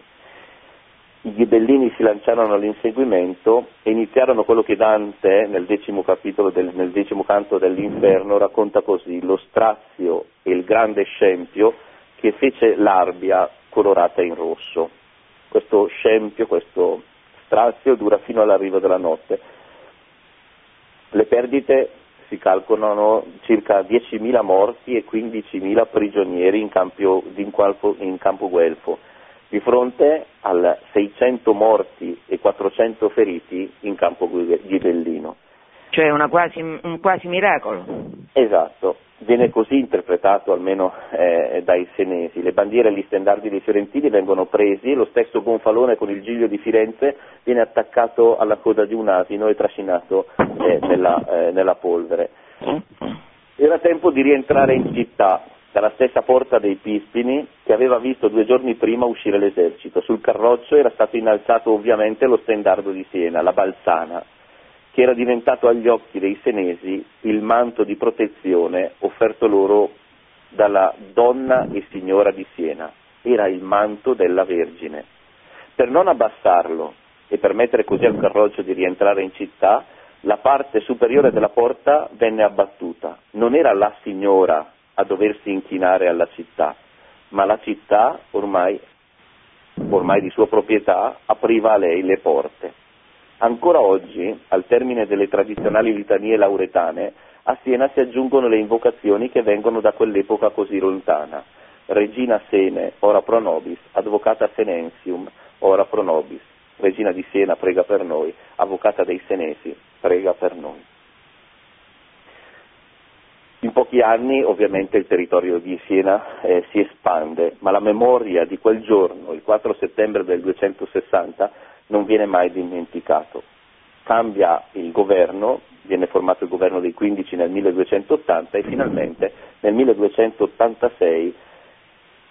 i ghibellini si lanciarono all'inseguimento e iniziarono quello che Dante nel decimo, del, nel decimo canto dell'inferno racconta così, lo strazio e il grande scempio che fece l'arbia colorata in rosso. Questo scempio, questo strazio dura fino all'arrivo della notte. Le perdite si calcolano circa 10.000 morti e 15.000 prigionieri in campo, in campo guelfo di fronte a 600 morti e 400 feriti in campo ghibellino. Cioè quasi, un quasi miracolo. Esatto, viene così interpretato almeno eh, dai senesi. Le bandiere e gli stendardi dei fiorentini vengono presi, lo stesso gonfalone con il giglio di Firenze viene attaccato alla coda di un asino e trascinato eh, nella, eh, nella polvere. Era tempo di rientrare in città, dalla stessa porta dei Pispini che aveva visto due giorni prima uscire l'esercito. Sul carroccio era stato innalzato ovviamente lo stendardo di Siena, la Balzana, che era diventato agli occhi dei senesi il manto di protezione offerto loro dalla donna e signora di Siena. Era il manto della Vergine. Per non abbassarlo e permettere così al carroccio di rientrare in città, la parte superiore della porta venne abbattuta. Non era la signora a doversi inchinare alla città, ma la città ormai, ormai di sua proprietà apriva a lei le porte. Ancora oggi, al termine delle tradizionali litanie lauretane, a Siena si aggiungono le invocazioni che vengono da quell'epoca così lontana. Regina Sene, ora pro nobis, advocata Senensium, ora pro nobis. Regina di Siena, prega per noi, avvocata dei Senesi, prega per noi. In pochi anni ovviamente il territorio di Siena eh, si espande, ma la memoria di quel giorno, il 4 settembre del 260, non viene mai dimenticato. Cambia il governo, viene formato il governo dei 15 nel 1280 e finalmente nel 1286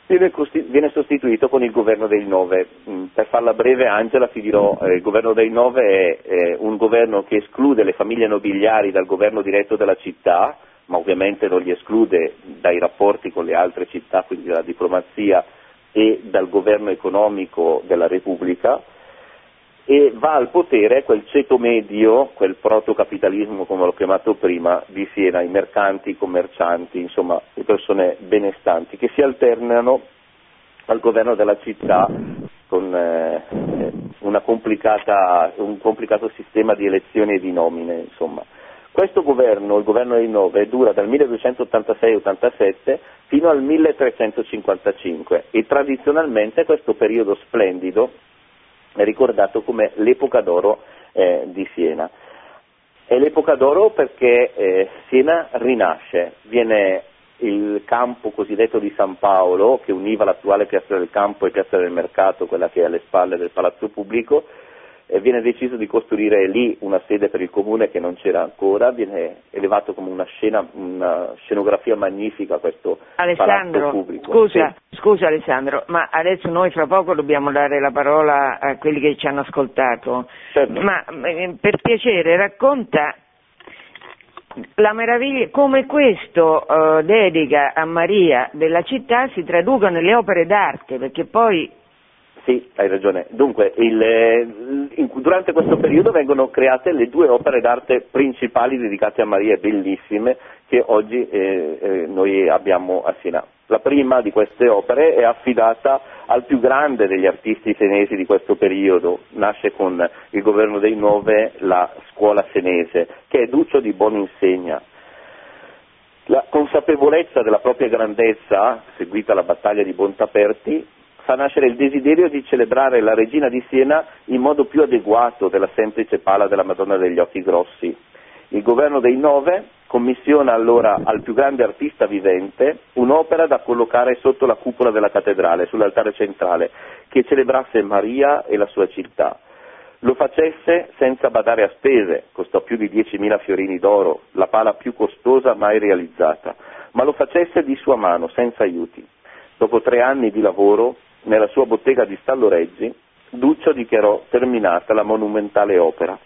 viene, sostituito con il governo dei nove. Mm, per farla breve Angela ti dirò, eh, il governo dei nove è un governo che esclude le famiglie nobiliari dal governo diretto della città, ma ovviamente non li esclude dai rapporti con le altre città, quindi dalla diplomazia e dal governo economico della Repubblica, e va al potere quel ceto medio, quel protocapitalismo come l'ho chiamato prima, di Siena, i mercanti, i commercianti, insomma le persone benestanti, che si alternano al governo della città con eh, un complicato sistema di elezioni e di nomine. Insomma. Questo governo, il governo dei nove, dura dal 1286-87 fino al 1355 e tradizionalmente questo periodo splendido è ricordato come l'epoca d'oro eh, di Siena. È l'epoca d'oro perché eh, Siena rinasce, viene il campo cosiddetto di San Paolo, che univa l'attuale piazza del campo e piazza del mercato, quella che è alle spalle del palazzo pubblico, viene deciso di costruire lì una sede per il comune che non c'era ancora, viene elevato come una, scena, una scenografia magnifica questo Alessandro, pubblico. Scusa, sì. scusa Alessandro, ma adesso noi fra poco dobbiamo dare la parola a quelli che ci hanno ascoltato, certo. ma eh, per piacere racconta la meraviglia, come questo uh, dedica a Maria della città si traduca nelle opere d'arte, perché poi sì, hai ragione. Dunque, il, eh, in, durante questo periodo vengono create le due opere d'arte principali dedicate a Maria, bellissime, che oggi eh, eh, noi abbiamo a Siena. La prima di queste opere è affidata al più grande degli artisti senesi di questo periodo, nasce con il governo dei Nove la scuola senese, che è Duccio di Boninsegna. La consapevolezza della propria grandezza, seguita la battaglia di Bontaperti, fa nascere il desiderio di celebrare la regina di Siena in modo più adeguato della semplice pala della Madonna degli Occhi Grossi. Il governo dei Nove commissiona allora al più grande artista vivente un'opera da collocare sotto la cupola della cattedrale, sull'altare centrale, che celebrasse Maria e la sua città. Lo facesse senza badare a spese, costò più di 10.000 fiorini d'oro, la pala più costosa mai realizzata, ma lo facesse di sua mano, senza aiuti. Dopo tre anni di lavoro, nella sua bottega di Stalloreggi, Duccio dichiarò terminata la monumentale opera.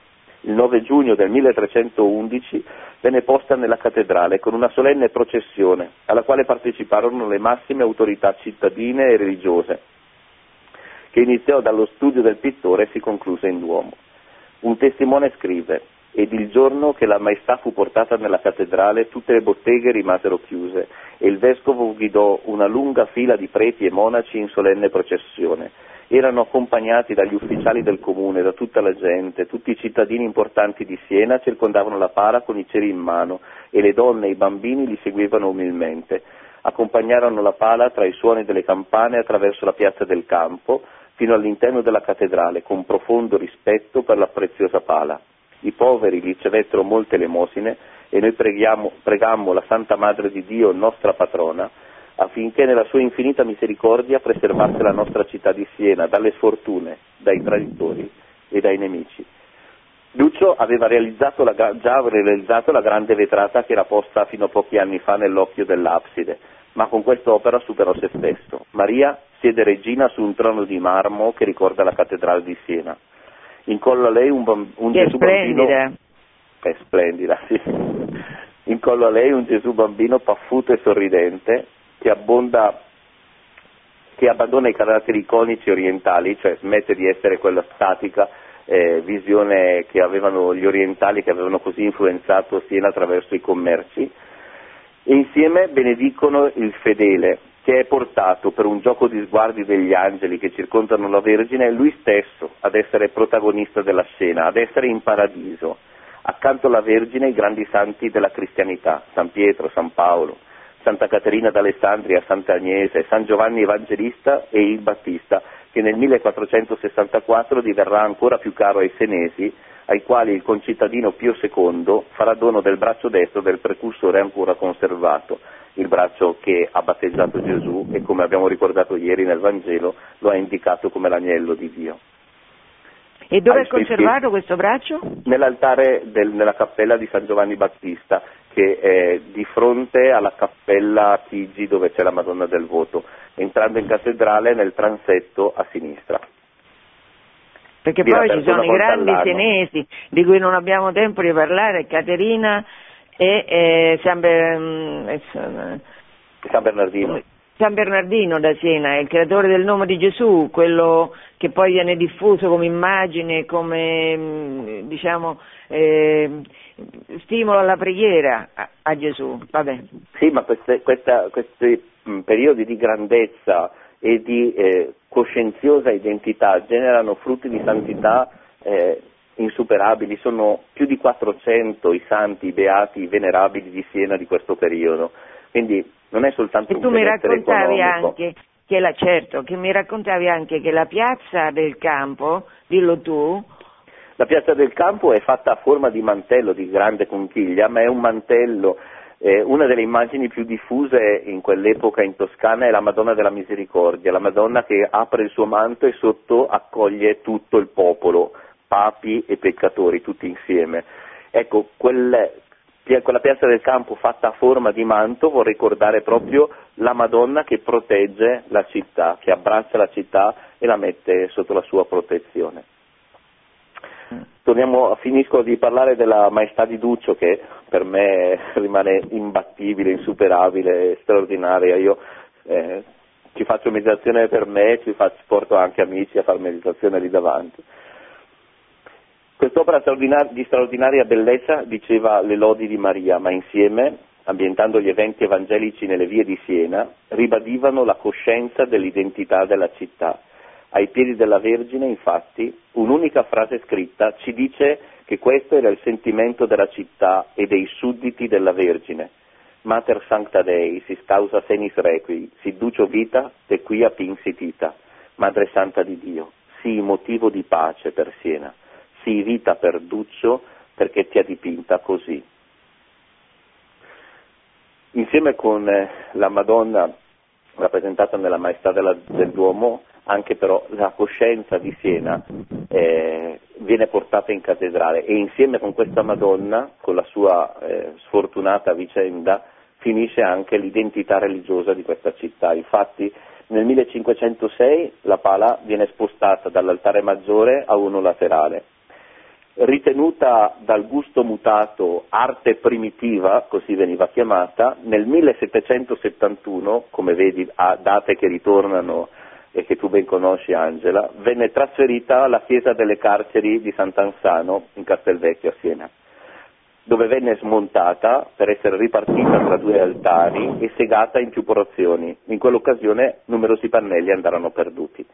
Il 9 giugno del 1311 venne posta nella cattedrale con una solenne processione alla quale parteciparono le massime autorità cittadine e religiose, che iniziò dallo studio del pittore e si concluse in Duomo. Un testimone scrive ed il giorno che la maestà fu portata nella cattedrale tutte le botteghe rimasero chiuse e il vescovo guidò una lunga fila di preti e monaci in solenne processione. Erano accompagnati dagli ufficiali del comune, da tutta la gente, tutti i cittadini importanti di Siena circondavano la para con i ceri in mano e le donne e i bambini li seguivano umilmente. Accompagnarono la pala tra i suoni delle campane attraverso la piazza del campo fino all'interno della cattedrale con profondo rispetto per la preziosa pala i poveri ricevettero molte elemosine e noi preghiamo, pregammo la Santa Madre di Dio, nostra patrona, affinché nella sua infinita misericordia preservasse la nostra città di Siena dalle sfortune, dai traditori e dai nemici. Lucio aveva realizzato la, già realizzato la grande vetrata che era posta fino a pochi anni fa nell'occhio dell'abside, ma con quest'opera superò se stesso. Maria siede regina su un trono di marmo che ricorda la cattedrale di Siena in collo a lei un, bamb- un Gesù splendida. bambino è splendida, sì. In collo a lei un Gesù bambino paffuto e sorridente che abbonda che abbandona i caratteri iconici orientali, cioè smette di essere quella statica eh, visione che avevano gli orientali che avevano così influenzato Siena attraverso i commerci e insieme benedicono il fedele che è portato per un gioco di sguardi degli angeli che circondano la Vergine, lui stesso ad essere protagonista della scena, ad essere in paradiso, accanto alla Vergine i grandi santi della cristianità, San Pietro, San Paolo, Santa Caterina d'Alessandria, Sant'Agnese, San Giovanni Evangelista e il Battista, che nel 1464 diverrà ancora più caro ai senesi, ai quali il concittadino Pio II farà dono del braccio destro del precursore ancora conservato, il braccio che ha battezzato Gesù e come abbiamo ricordato ieri nel Vangelo lo ha indicato come l'agnello di Dio. E dove è conservato questo braccio? Nell'altare del, nella cappella di San Giovanni Battista, che è di fronte alla cappella Chigi dove c'è la Madonna del Voto, entrando in cattedrale nel transetto a sinistra. Perché poi ci sono i grandi senesi di cui non abbiamo tempo di parlare, Caterina e eh, San, Ber... Eh, San Bernardino. San Bernardino da Siena, è il creatore del nome di Gesù, quello che poi viene diffuso come immagine, come mm, diciamo, eh, stimolo alla preghiera a, a Gesù. Vabbè. Sì, ma queste, questa, questi mm, periodi di grandezza e di eh, coscienziosa identità generano frutti di santità eh, insuperabili, sono più di 400 i santi, i beati, i venerabili di Siena di questo periodo. Quindi non è soltanto e un tu mi raccontavi economico. anche che la, certo, che mi raccontavi anche che la piazza del campo, dillo tu, la piazza del campo è fatta a forma di mantello di grande conchiglia, ma è un mantello eh, una delle immagini più diffuse in quell'epoca in Toscana è la Madonna della Misericordia, la Madonna che apre il suo manto e sotto accoglie tutto il popolo, papi e peccatori, tutti insieme. Ecco, quel, quella piazza del campo fatta a forma di manto vuol ricordare proprio la Madonna che protegge la città, che abbraccia la città e la mette sotto la sua protezione. Torniamo, finisco di parlare della maestà di Duccio che per me rimane imbattibile, insuperabile, straordinaria. Io eh, ci faccio meditazione per me, ci faccio, porto anche amici a fare meditazione lì davanti. Quest'opera di straordinaria bellezza diceva le lodi di Maria, ma insieme, ambientando gli eventi evangelici nelle vie di Siena, ribadivano la coscienza dell'identità della città. Ai piedi della Vergine, infatti, un'unica frase scritta ci dice che questo era il sentimento della città e dei sudditi della Vergine. Mater Sancta Dei, si causa senis requi, si ducio vita, te quia pinsitita. Madre Santa di Dio, sii motivo di pace per Siena sii vita per Duccio perché ti ha dipinta così. Insieme con eh, la Madonna rappresentata nella Maestà della, del Duomo, anche però la coscienza di Siena eh, viene portata in cattedrale e insieme con questa Madonna, con la sua eh, sfortunata vicenda, finisce anche l'identità religiosa di questa città. Infatti nel 1506 la pala viene spostata dall'altare maggiore a uno laterale ritenuta dal gusto mutato arte primitiva, così veniva chiamata, nel 1771, come vedi a date che ritornano e che tu ben conosci Angela, venne trasferita alla chiesa delle carceri di Sant'Ansano in Castelvecchio a Siena, dove venne smontata per essere ripartita tra due altari e segata in più porzioni. In quell'occasione numerosi pannelli andarono perduti.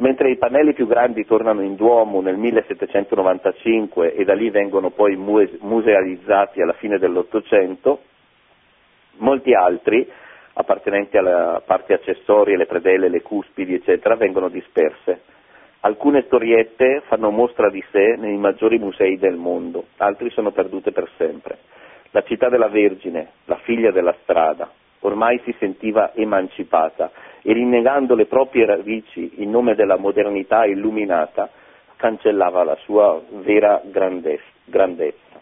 Mentre i pannelli più grandi tornano in Duomo nel 1795 e da lì vengono poi musealizzati alla fine dell'Ottocento, molti altri, appartenenti alle parti accessorie, le predelle, le cuspidi, eccetera, vengono disperse. Alcune storiette fanno mostra di sé nei maggiori musei del mondo, altri sono perdute per sempre. La città della Vergine, la figlia della strada, ormai si sentiva emancipata e rinnegando le proprie radici in nome della modernità illuminata, cancellava la sua vera grandezza.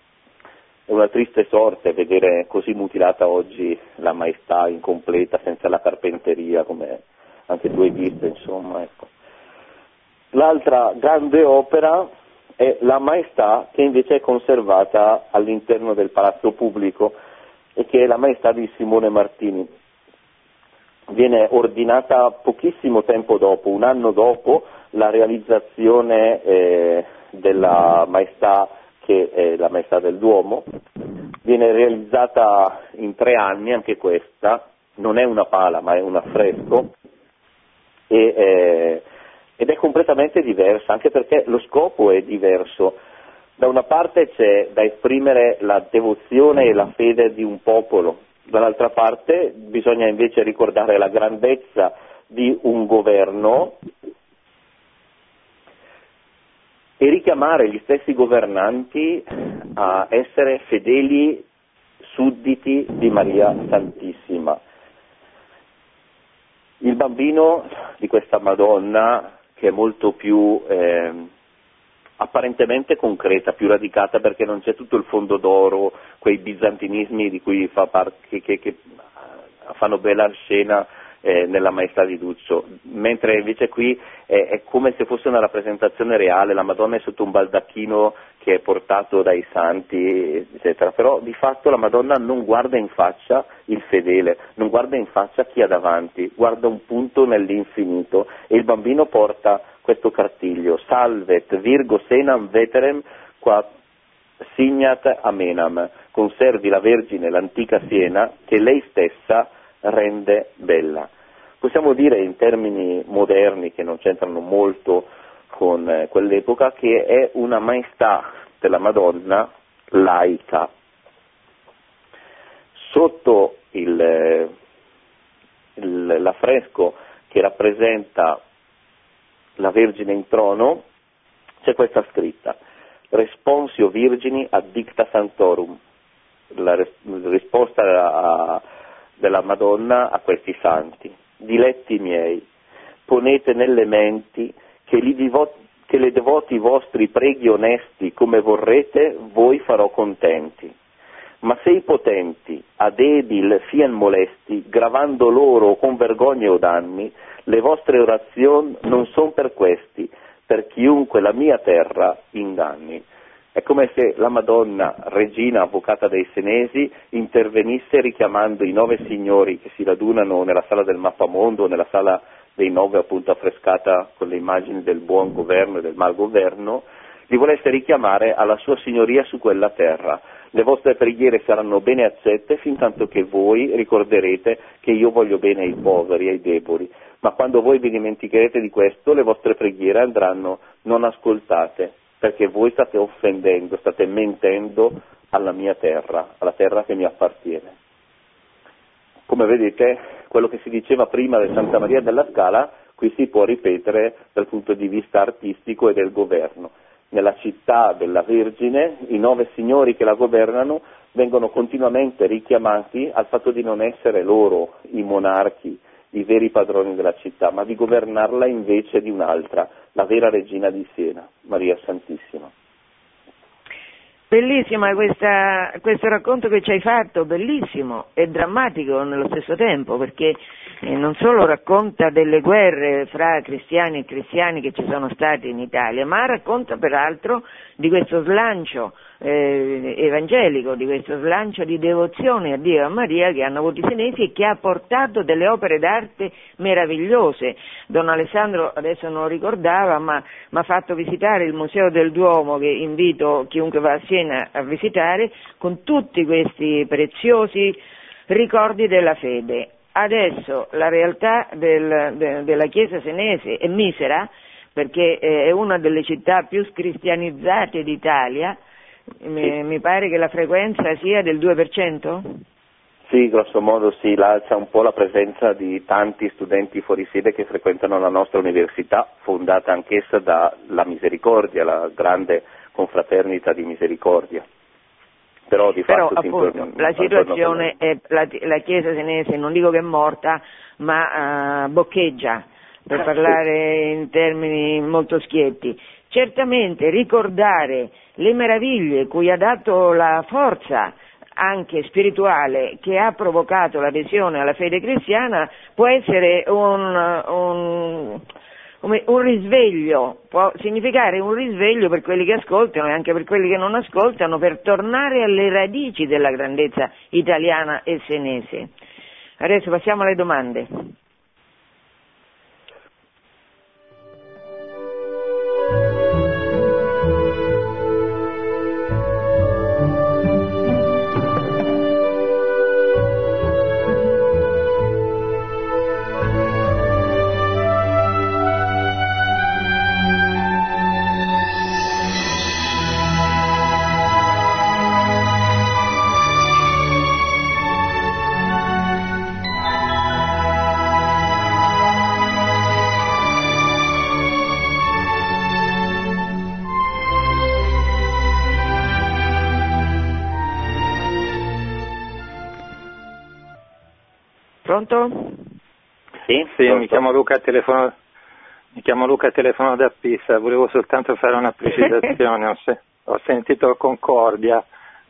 È una triste sorte vedere così mutilata oggi la maestà incompleta, senza la carpenteria, come anche tu hai visto, insomma. Ecco. L'altra grande opera è la maestà che invece è conservata all'interno del palazzo pubblico e che è la maestà di Simone Martini viene ordinata pochissimo tempo dopo, un anno dopo la realizzazione eh, della maestà che è la maestà del Duomo, viene realizzata in tre anni anche questa, non è una pala ma è un affresco. E, eh, ed è completamente diversa, anche perché lo scopo è diverso. Da una parte c'è da esprimere la devozione e la fede di un popolo, dall'altra parte bisogna invece ricordare la grandezza di un governo e richiamare gli stessi governanti a essere fedeli sudditi di Maria Santissima. Il bambino di questa Madonna, che è molto più eh, apparentemente concreta, più radicata perché non c'è tutto il fondo d'oro, quei bizantinismi di cui fa parte, che, che fanno bella scena eh, nella maestà di Duccio, mentre invece qui è, è, come se fosse una rappresentazione reale, la Madonna è sotto un baldacchino che è portato dai santi, eccetera, però di fatto la Madonna non guarda in faccia il fedele, non guarda in faccia chi ha davanti, guarda un punto nell'infinito e il bambino porta questo cartiglio, salvet virgo senam veterem qua signat amenam, conservi la Vergine l'antica Siena che lei stessa rende bella. Possiamo dire in termini moderni che non c'entrano molto con eh, quell'epoca che è una maestà della Madonna laica. Sotto il, eh, il, l'affresco che rappresenta la Vergine in trono c'è questa scritta Responsio Virgini ad dicta Santorum, la risposta a, della Madonna a questi santi. Diletti miei, ponete nelle menti che, divo- che le devoti vostri preghi onesti come vorrete, voi farò contenti. Ma se i potenti ad ebil fien molesti, gravando loro con vergogna o danni, le vostre orazioni non son per questi, per chiunque la mia terra inganni. È come se la Madonna, regina avvocata dei Senesi, intervenisse richiamando i nove signori che si radunano nella sala del mappamondo, nella sala dei nove appunto affrescata con le immagini del buon governo e del malgoverno, li volesse richiamare alla sua signoria su quella terra. Le vostre preghiere saranno bene accette fin tanto che voi ricorderete che io voglio bene ai poveri, ai deboli, ma quando voi vi dimenticherete di questo le vostre preghiere andranno non ascoltate perché voi state offendendo, state mentendo alla mia terra, alla terra che mi appartiene. Come vedete, quello che si diceva prima di Santa Maria della Scala, qui si può ripetere dal punto di vista artistico e del governo. Nella città della Vergine i nove signori che la governano vengono continuamente richiamati al fatto di non essere loro i monarchi, i veri padroni della città, ma di governarla invece di un'altra, la vera regina di Siena, Maria Santissima. Bellissima questa, questo racconto che ci hai fatto, bellissimo e drammatico nello stesso tempo, perché eh, non solo racconta delle guerre fra cristiani e cristiani che ci sono state in Italia, ma racconta peraltro di questo slancio eh, evangelico, di questo slancio di devozione a Dio e a Maria che hanno avuto i senesi e che ha portato delle opere d'arte meravigliose. Don Alessandro adesso non lo ricordava, ma mi ha fatto visitare il Museo del Duomo che invito chiunque va a Siena a visitare con tutti questi preziosi ricordi della fede. Adesso la realtà del, de, della Chiesa senese è misera perché è una delle città più scristianizzate d'Italia, mi, mi pare che la frequenza sia del 2%? Sì, grosso modo sì, là c'è un po' la presenza di tanti studenti fuori sede che frequentano la nostra università, fondata anch'essa dalla Misericordia, la grande confraternita di Misericordia. Però, di Però fatto, appunto, la situazione è, la, la, Chiesa senese non dico che è morta, ma uh, boccheggia, per parlare in termini molto schietti. Certamente ricordare le meraviglie cui ha dato la forza anche spirituale che ha provocato l'adesione alla fede cristiana può essere un, un, un, risveglio, può significare un risveglio per quelli che ascoltano e anche per quelli che non ascoltano per tornare alle radici della grandezza italiana e senese. Adesso passiamo alle domande. Pronto? Sì, Sì, pronto? mi chiamo Luca, telefono, mi chiamo Luca, telefono da Pisa, volevo soltanto fare una precisazione, ho, se- ho sentito Concordia.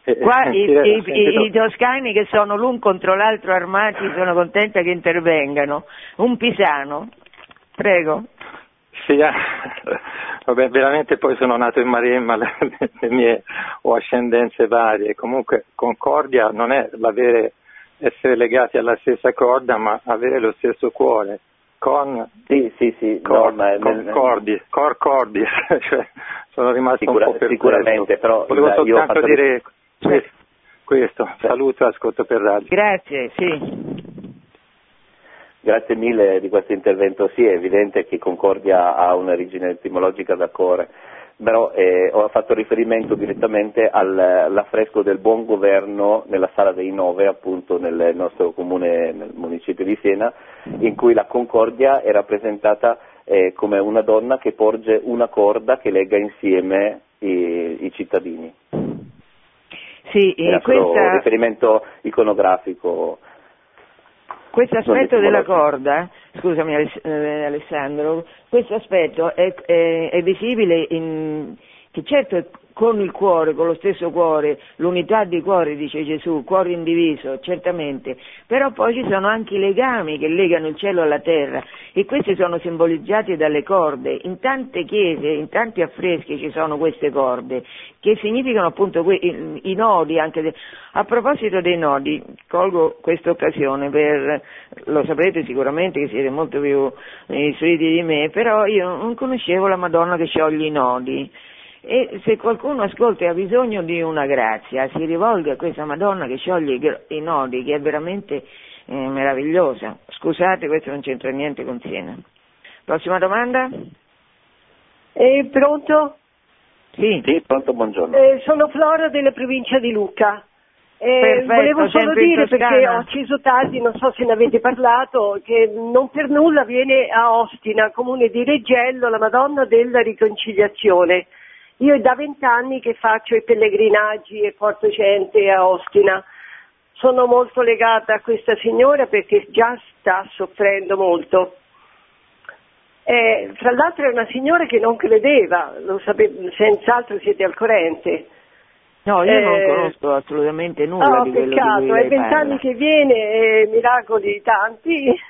e- e Qua i, sentire- i- sentito- i- i toscani che sono l'un contro l'altro armati sono contenta che intervengano. Un pisano. Prego. Sì, eh, vabbè, veramente poi sono nato in Maremma, le, le mie ho ascendenze varie, comunque Concordia non è l'avere, essere legati alla stessa corda, ma avere lo stesso cuore, con Sì, sì, sì, no, cor, ma è- concordi, corcordi, cioè, sono rimasto Sicura- un po' per sicuramente, però, Volevo soltanto fatto- dire questo, questo. saluto e ascolto per radio. Grazie, sì. Grazie mille di questo intervento. Sì, è evidente che Concordia ha un'origine etimologica da core, però eh, ho fatto riferimento direttamente al- all'affresco del buon governo nella sala dei nove, appunto nel nostro comune, nel municipio di Siena, in cui la Concordia è rappresentata eh, come una donna che porge una corda che lega insieme i, i cittadini. Sì, Era questa, riferimento iconografico. questo aspetto della corda, scusami eh, Alessandro, questo aspetto è, è- è visibile in, che certo è con il cuore, con lo stesso cuore, l'unità di cuore, dice Gesù, cuore indiviso, certamente, però poi ci sono anche i legami che legano il cielo alla terra e questi sono simbolizzati dalle corde. In tante chiese, in tanti affreschi ci sono queste corde che significano appunto que- i, nodi anche. A proposito dei nodi, colgo questa occasione per, lo saprete sicuramente che siete molto più istruiti di me, però io non conoscevo la Madonna che scioglie i nodi. E se qualcuno ascolta e ha bisogno di una grazia, si rivolga a questa Madonna che scioglie i, nodi, che è veramente eh, meravigliosa. Scusate, questo non c'entra niente con Siena. Prossima domanda? Eh, pronto? Sì. Sì, pronto, buongiorno. Eh, sono Flora della provincia di Lucca. Eh, Perfetto, volevo solo dire, perché ho acceso tardi, non so se ne avete parlato, che non per nulla viene a Ostina, comune di Reggello, la Madonna della Riconciliazione. Io è da vent'anni che faccio i pellegrinaggi e porto gente a Ostina. Sono molto legata a questa signora perché già sta soffrendo molto. Eh, fra l'altro è una signora che non credeva, lo sape- senz'altro siete al corrente. No, io non Eh, conosco assolutamente nulla Oh, di quello di peccato, cui è lei vent'anni parla. che viene, eh, miracoli tanti.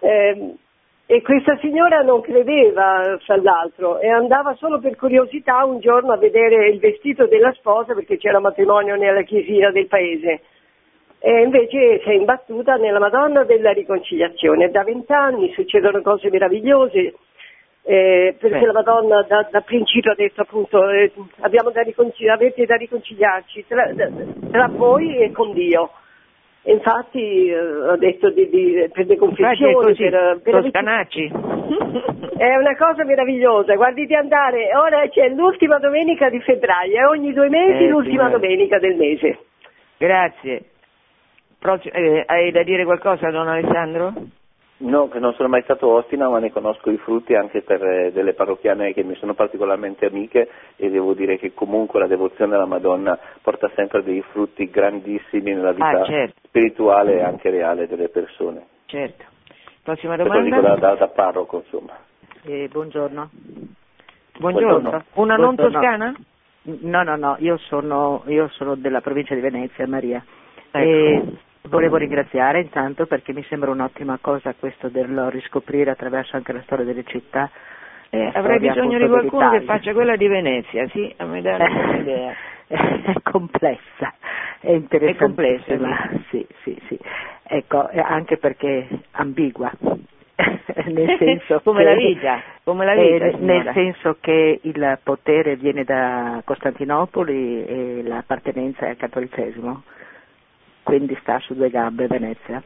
E questa signora non credeva, fra l'altro, e andava solo per curiosità un giorno a vedere il vestito della sposa perché c'era matrimonio nella chiesina del paese. E invece si è imbattuta nella Madonna della Riconciliazione. Da vent'anni succedono cose meravigliose, eh, perché Beh. la Madonna da, da principio ha detto appunto eh, abbiamo da riconcili- avete da riconciliarci tra, tra voi e con Dio. Infatti eh, ho detto di, di, per le confessioni, così, per, per è una cosa meravigliosa, guardi di andare, ora c'è l'ultima domenica di febbraio, è ogni due mesi Eh, l'ultima signora. domenica del mese. Grazie. Prossimo- eh, hai da dire qualcosa, don Alessandro? No, che non sono mai stato Ostina, ma ne conosco i frutti anche per eh, delle parrocchiane che mi sono particolarmente amiche e devo dire che comunque la devozione alla Madonna porta sempre dei frutti grandissimi nella vita Ah, certo. spirituale e anche reale delle persone. Certo. Prossima Questo lo dico da, domanda? da- da parroco, insomma. Eh, buongiorno. Buongiorno. Buongiorno. Una non Buongiorno. toscana? No, no, no, io sono, io sono della provincia di Venezia, Maria. Ecco. E volevo ringraziare intanto perché mi sembra un'ottima cosa questo del riscoprire attraverso anche la storia delle città. Eh, avrei bisogno di qualcuno che faccia quella di Venezia, sì, a me dà un'idea. è complessa, è interessantissima, sì, sì, sì. Ecco, eh, anche perché ambigua, nel senso come che- la vita, come la eh, vita, nel signora. senso che il potere viene da Costantinopoli e l'appartenenza è al cattolicesimo, quindi sta su due gambe Venezia.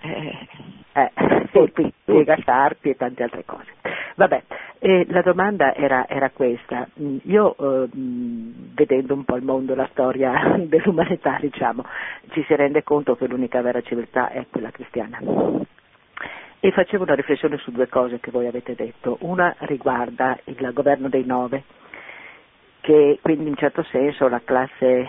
Eh, Eh, e qui piega Sarpi e tante altre cose. Vabbè, eh, la domanda era, era questa. Mm, Io, eh, vedendo un po' il mondo, la storia dell'umanità, diciamo, ci si rende conto che l'unica vera civiltà è quella cristiana. E facevo una riflessione su due cose che voi avete detto. Una riguarda il governo dei nove che quindi in certo senso la classe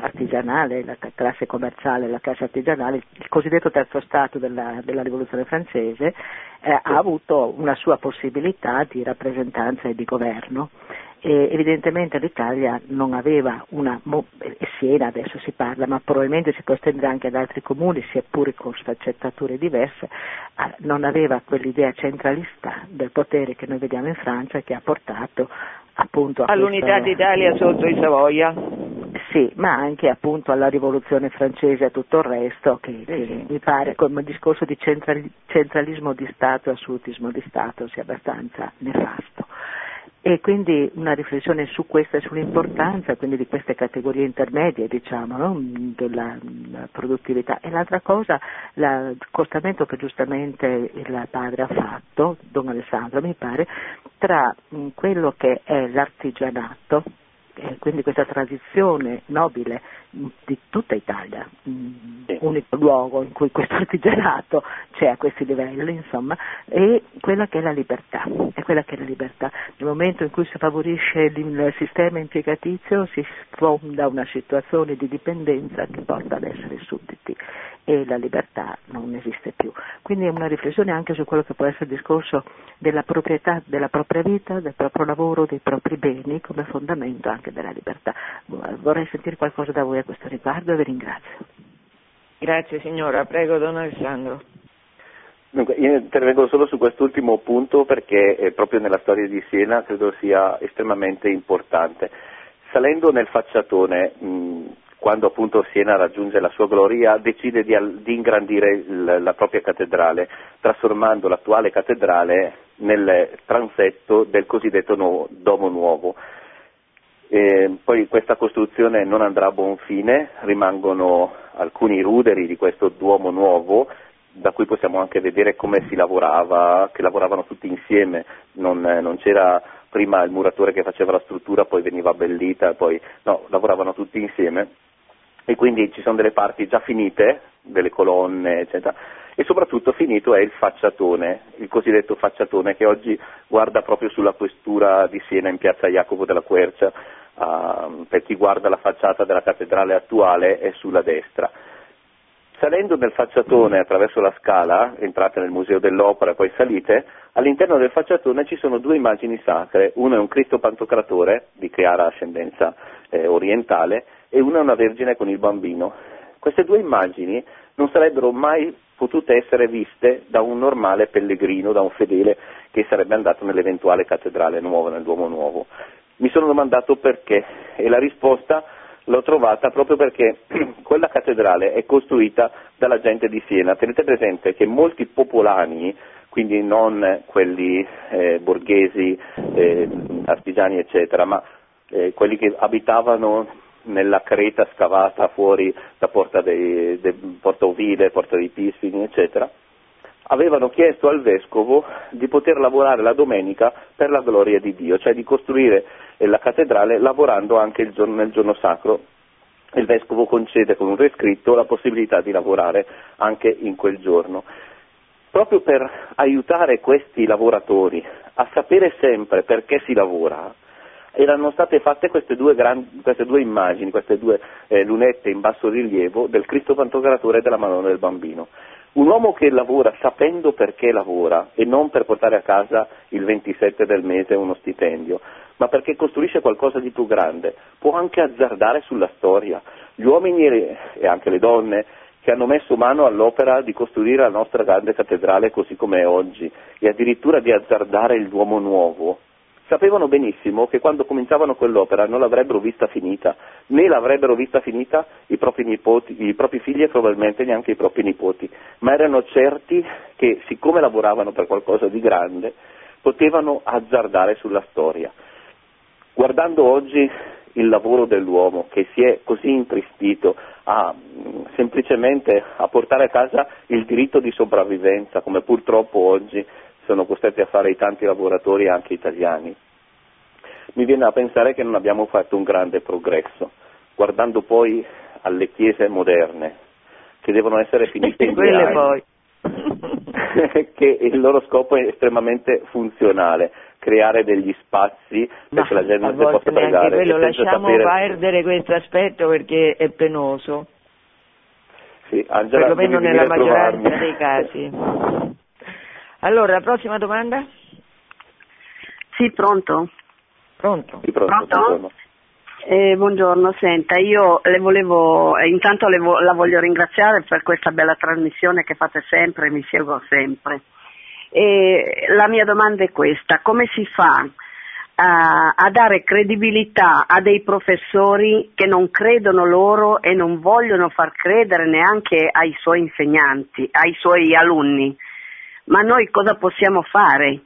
artigianale, la classe commerciale, la classe artigianale, il cosiddetto terzo stato della, della rivoluzione francese eh, ha avuto una sua possibilità di rappresentanza e di governo. E evidentemente l'Italia non aveva una, Siena adesso si parla, ma probabilmente si può estendere anche ad altri comuni, seppure con sfaccettature diverse, non aveva quell'idea centralista del potere che noi vediamo in Francia che ha portato appunto all'unità questa... d'Italia sotto i Savoia. Sì, ma anche appunto alla rivoluzione francese e a tutto il resto che, che mi pare come discorso di centralismo di Stato e assolutismo di Stato sia abbastanza nefasto. E quindi una riflessione su questa e sull'importanza quindi di queste categorie intermedie, diciamo, no? della produttività. E l'altra cosa, la, il accostamento che giustamente il padre ha fatto, Don Alessandro mi pare, tra quello che è l'artigianato, eh, quindi questa tradizione nobile di tutta Italia, sì. unico luogo in cui questo artigianato c'è a questi livelli, insomma, e quella che è la libertà, è quella che è la libertà. Nel momento in cui si favorisce il sistema impiegatizio si sfonda una situazione di dipendenza che porta ad essere sudditi e la libertà non esiste più. Quindi è una riflessione anche su quello che può essere il discorso della proprietà della propria vita, del proprio lavoro, dei propri beni come fondamento anche della libertà. Vorrei sentire qualcosa da voi a questo riguardo e vi ringrazio. Grazie signora, prego Don Alessandro. Dunque, io intervengo solo su quest'ultimo punto perché eh, proprio nella storia di Siena credo sia estremamente importante. Salendo nel facciatone, mh, quando appunto Siena raggiunge la sua gloria, decide di, di ingrandire il, la propria cattedrale, trasformando l'attuale cattedrale nel transetto del cosiddetto nuovo, Domo Nuovo. E poi questa costruzione non andrà a buon fine, rimangono alcuni ruderi di questo Duomo nuovo, da cui possiamo anche vedere come si lavorava, che lavoravano tutti insieme, non, non c'era prima il muratore che faceva la struttura, poi veniva abbellita, poi no, lavoravano tutti insieme. E quindi ci sono delle parti già finite, delle colonne, eccetera, e soprattutto finito è il facciatone, il cosiddetto facciatone che oggi guarda proprio sulla questura di Siena in piazza Jacopo della Quercia, uh, per chi guarda la facciata della cattedrale attuale è sulla destra. Salendo nel facciatone attraverso la scala, entrate nel Museo dell'Opera e poi salite, all'interno del facciatone ci sono due immagini sacre, uno è un Cristo Pantocratore di chiara ascendenza eh, orientale e una è una Vergine con il bambino. Queste due immagini non sarebbero mai potute essere viste da un normale pellegrino, da un fedele che sarebbe andato nell'eventuale cattedrale nuova, nel Duomo Nuovo. Mi sono domandato perché e la risposta l'ho trovata proprio perché quella cattedrale è costruita dalla gente di Siena. Tenete presente che molti popolani, quindi non quelli eh, borghesi, eh, artigiani eccetera, ma eh, quelli che abitavano nella creta scavata fuori da Porta, dei, de, Porta Ovile, Porta dei Pisfini, eccetera, avevano chiesto al vescovo di poter lavorare la domenica per la gloria di Dio, cioè di costruire la cattedrale lavorando anche giorno, nel giorno sacro. Il vescovo concede con un rescritto la possibilità di lavorare anche in quel giorno. Proprio per aiutare questi lavoratori a sapere sempre perché si lavora, erano state fatte queste due, gran, queste due immagini, queste due eh, lunette in basso rilievo del Cristo Pantocratore e della Madonna del Bambino. Un uomo che lavora sapendo perché lavora e non per portare a casa il 27 del mese uno stipendio, ma perché costruisce qualcosa di più grande, può anche azzardare sulla storia. Gli uomini e anche le donne che hanno messo mano all'opera di costruire la nostra grande cattedrale così come è oggi e addirittura di azzardare il Duomo Nuovo, sapevano benissimo che quando cominciavano quell'opera non l'avrebbero vista finita, né l'avrebbero vista finita i propri, nipoti, i propri figli e probabilmente neanche i propri nipoti, ma erano certi che siccome lavoravano per qualcosa di grande, potevano azzardare sulla storia. Guardando oggi il lavoro dell'uomo che si è così intristito a semplicemente a portare a casa il diritto di sopravvivenza, come purtroppo oggi sono costretti a fare i tanti lavoratori anche italiani. Mi viene a pensare che non abbiamo fatto un grande progresso, guardando poi alle chiese moderne, che devono essere finite in due poi. che il loro scopo è estremamente funzionale, creare degli spazi perché Ma la gente possa pregare. quello, lasciamo sapere- perdere questo aspetto perché è penoso, Sì, Angela, perlomeno nella maggioranza trovarmi. dei casi. Allora, la prossima domanda? Sì, pronto? Pronto? Sì, pronto, Pronto? buongiorno. Eh, buongiorno, senta, io le volevo, eh, intanto le vo- la voglio ringraziare per questa bella trasmissione che fate sempre, mi seguo sempre. E la mia domanda è questa, come si fa a, a dare credibilità a dei professori che non credono loro e non vogliono far credere neanche ai suoi insegnanti, ai suoi alunni? Ma noi cosa possiamo fare?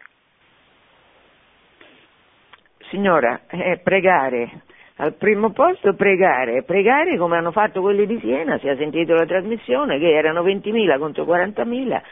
Signora, eh, pregare. Al primo posto pregare, pregare come hanno fatto quelli di Siena, si è sentito la trasmissione, che erano 20.000 contro 40.000,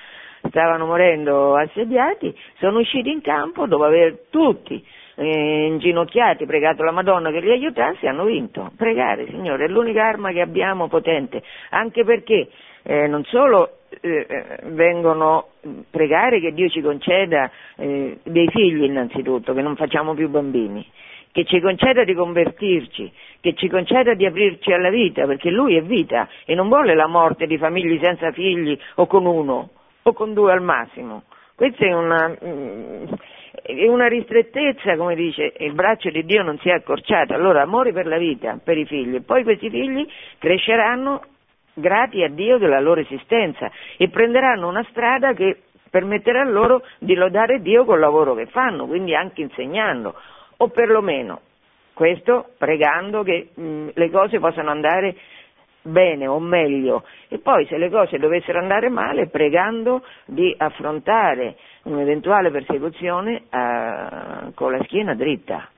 stavano morendo assediati, sono usciti in campo dopo aver tutti eh, inginocchiati, pregato la Madonna che li aiutasse, hanno vinto. Pregare, Signore, è l'unica arma che abbiamo potente, anche perché eh, non solo eh, eh, vengono pregare che Dio ci conceda eh, dei figli innanzitutto, che non facciamo più bambini, che ci conceda di convertirci, che ci conceda di aprirci alla vita, perché Lui è vita e non vuole la morte di famiglie senza figli o con uno o con due al massimo. Questa è una, mm, è una ristrettezza, come dice, il braccio di Dio non si è accorciato. Allora, amore per la vita, per i figli. Poi questi figli cresceranno grati a Dio della loro esistenza e prenderanno una strada che permetterà loro di lodare Dio col lavoro che fanno, quindi anche insegnando, o perlomeno questo pregando che mh, le cose possano andare bene o meglio. E poi se le cose dovessero andare male pregando di affrontare un'eventuale persecuzione eh, con la schiena dritta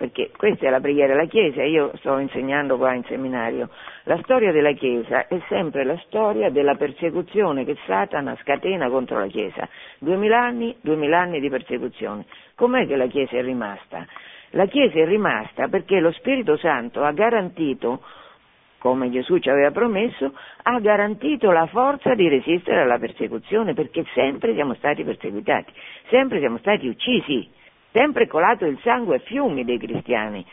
perché questa è la preghiera della Chiesa, io sto insegnando qua in seminario, la storia della Chiesa è sempre la storia della persecuzione che Satana scatena contro la Chiesa, duemila anni, duemila anni di persecuzione. Com'è che la Chiesa è rimasta? La Chiesa è rimasta perché lo Spirito Santo ha garantito come Gesù ci aveva promesso, ha garantito la forza di resistere alla persecuzione, perché sempre siamo stati perseguitati, sempre siamo stati uccisi, sempre colato il sangue a fiumi dei cristiani.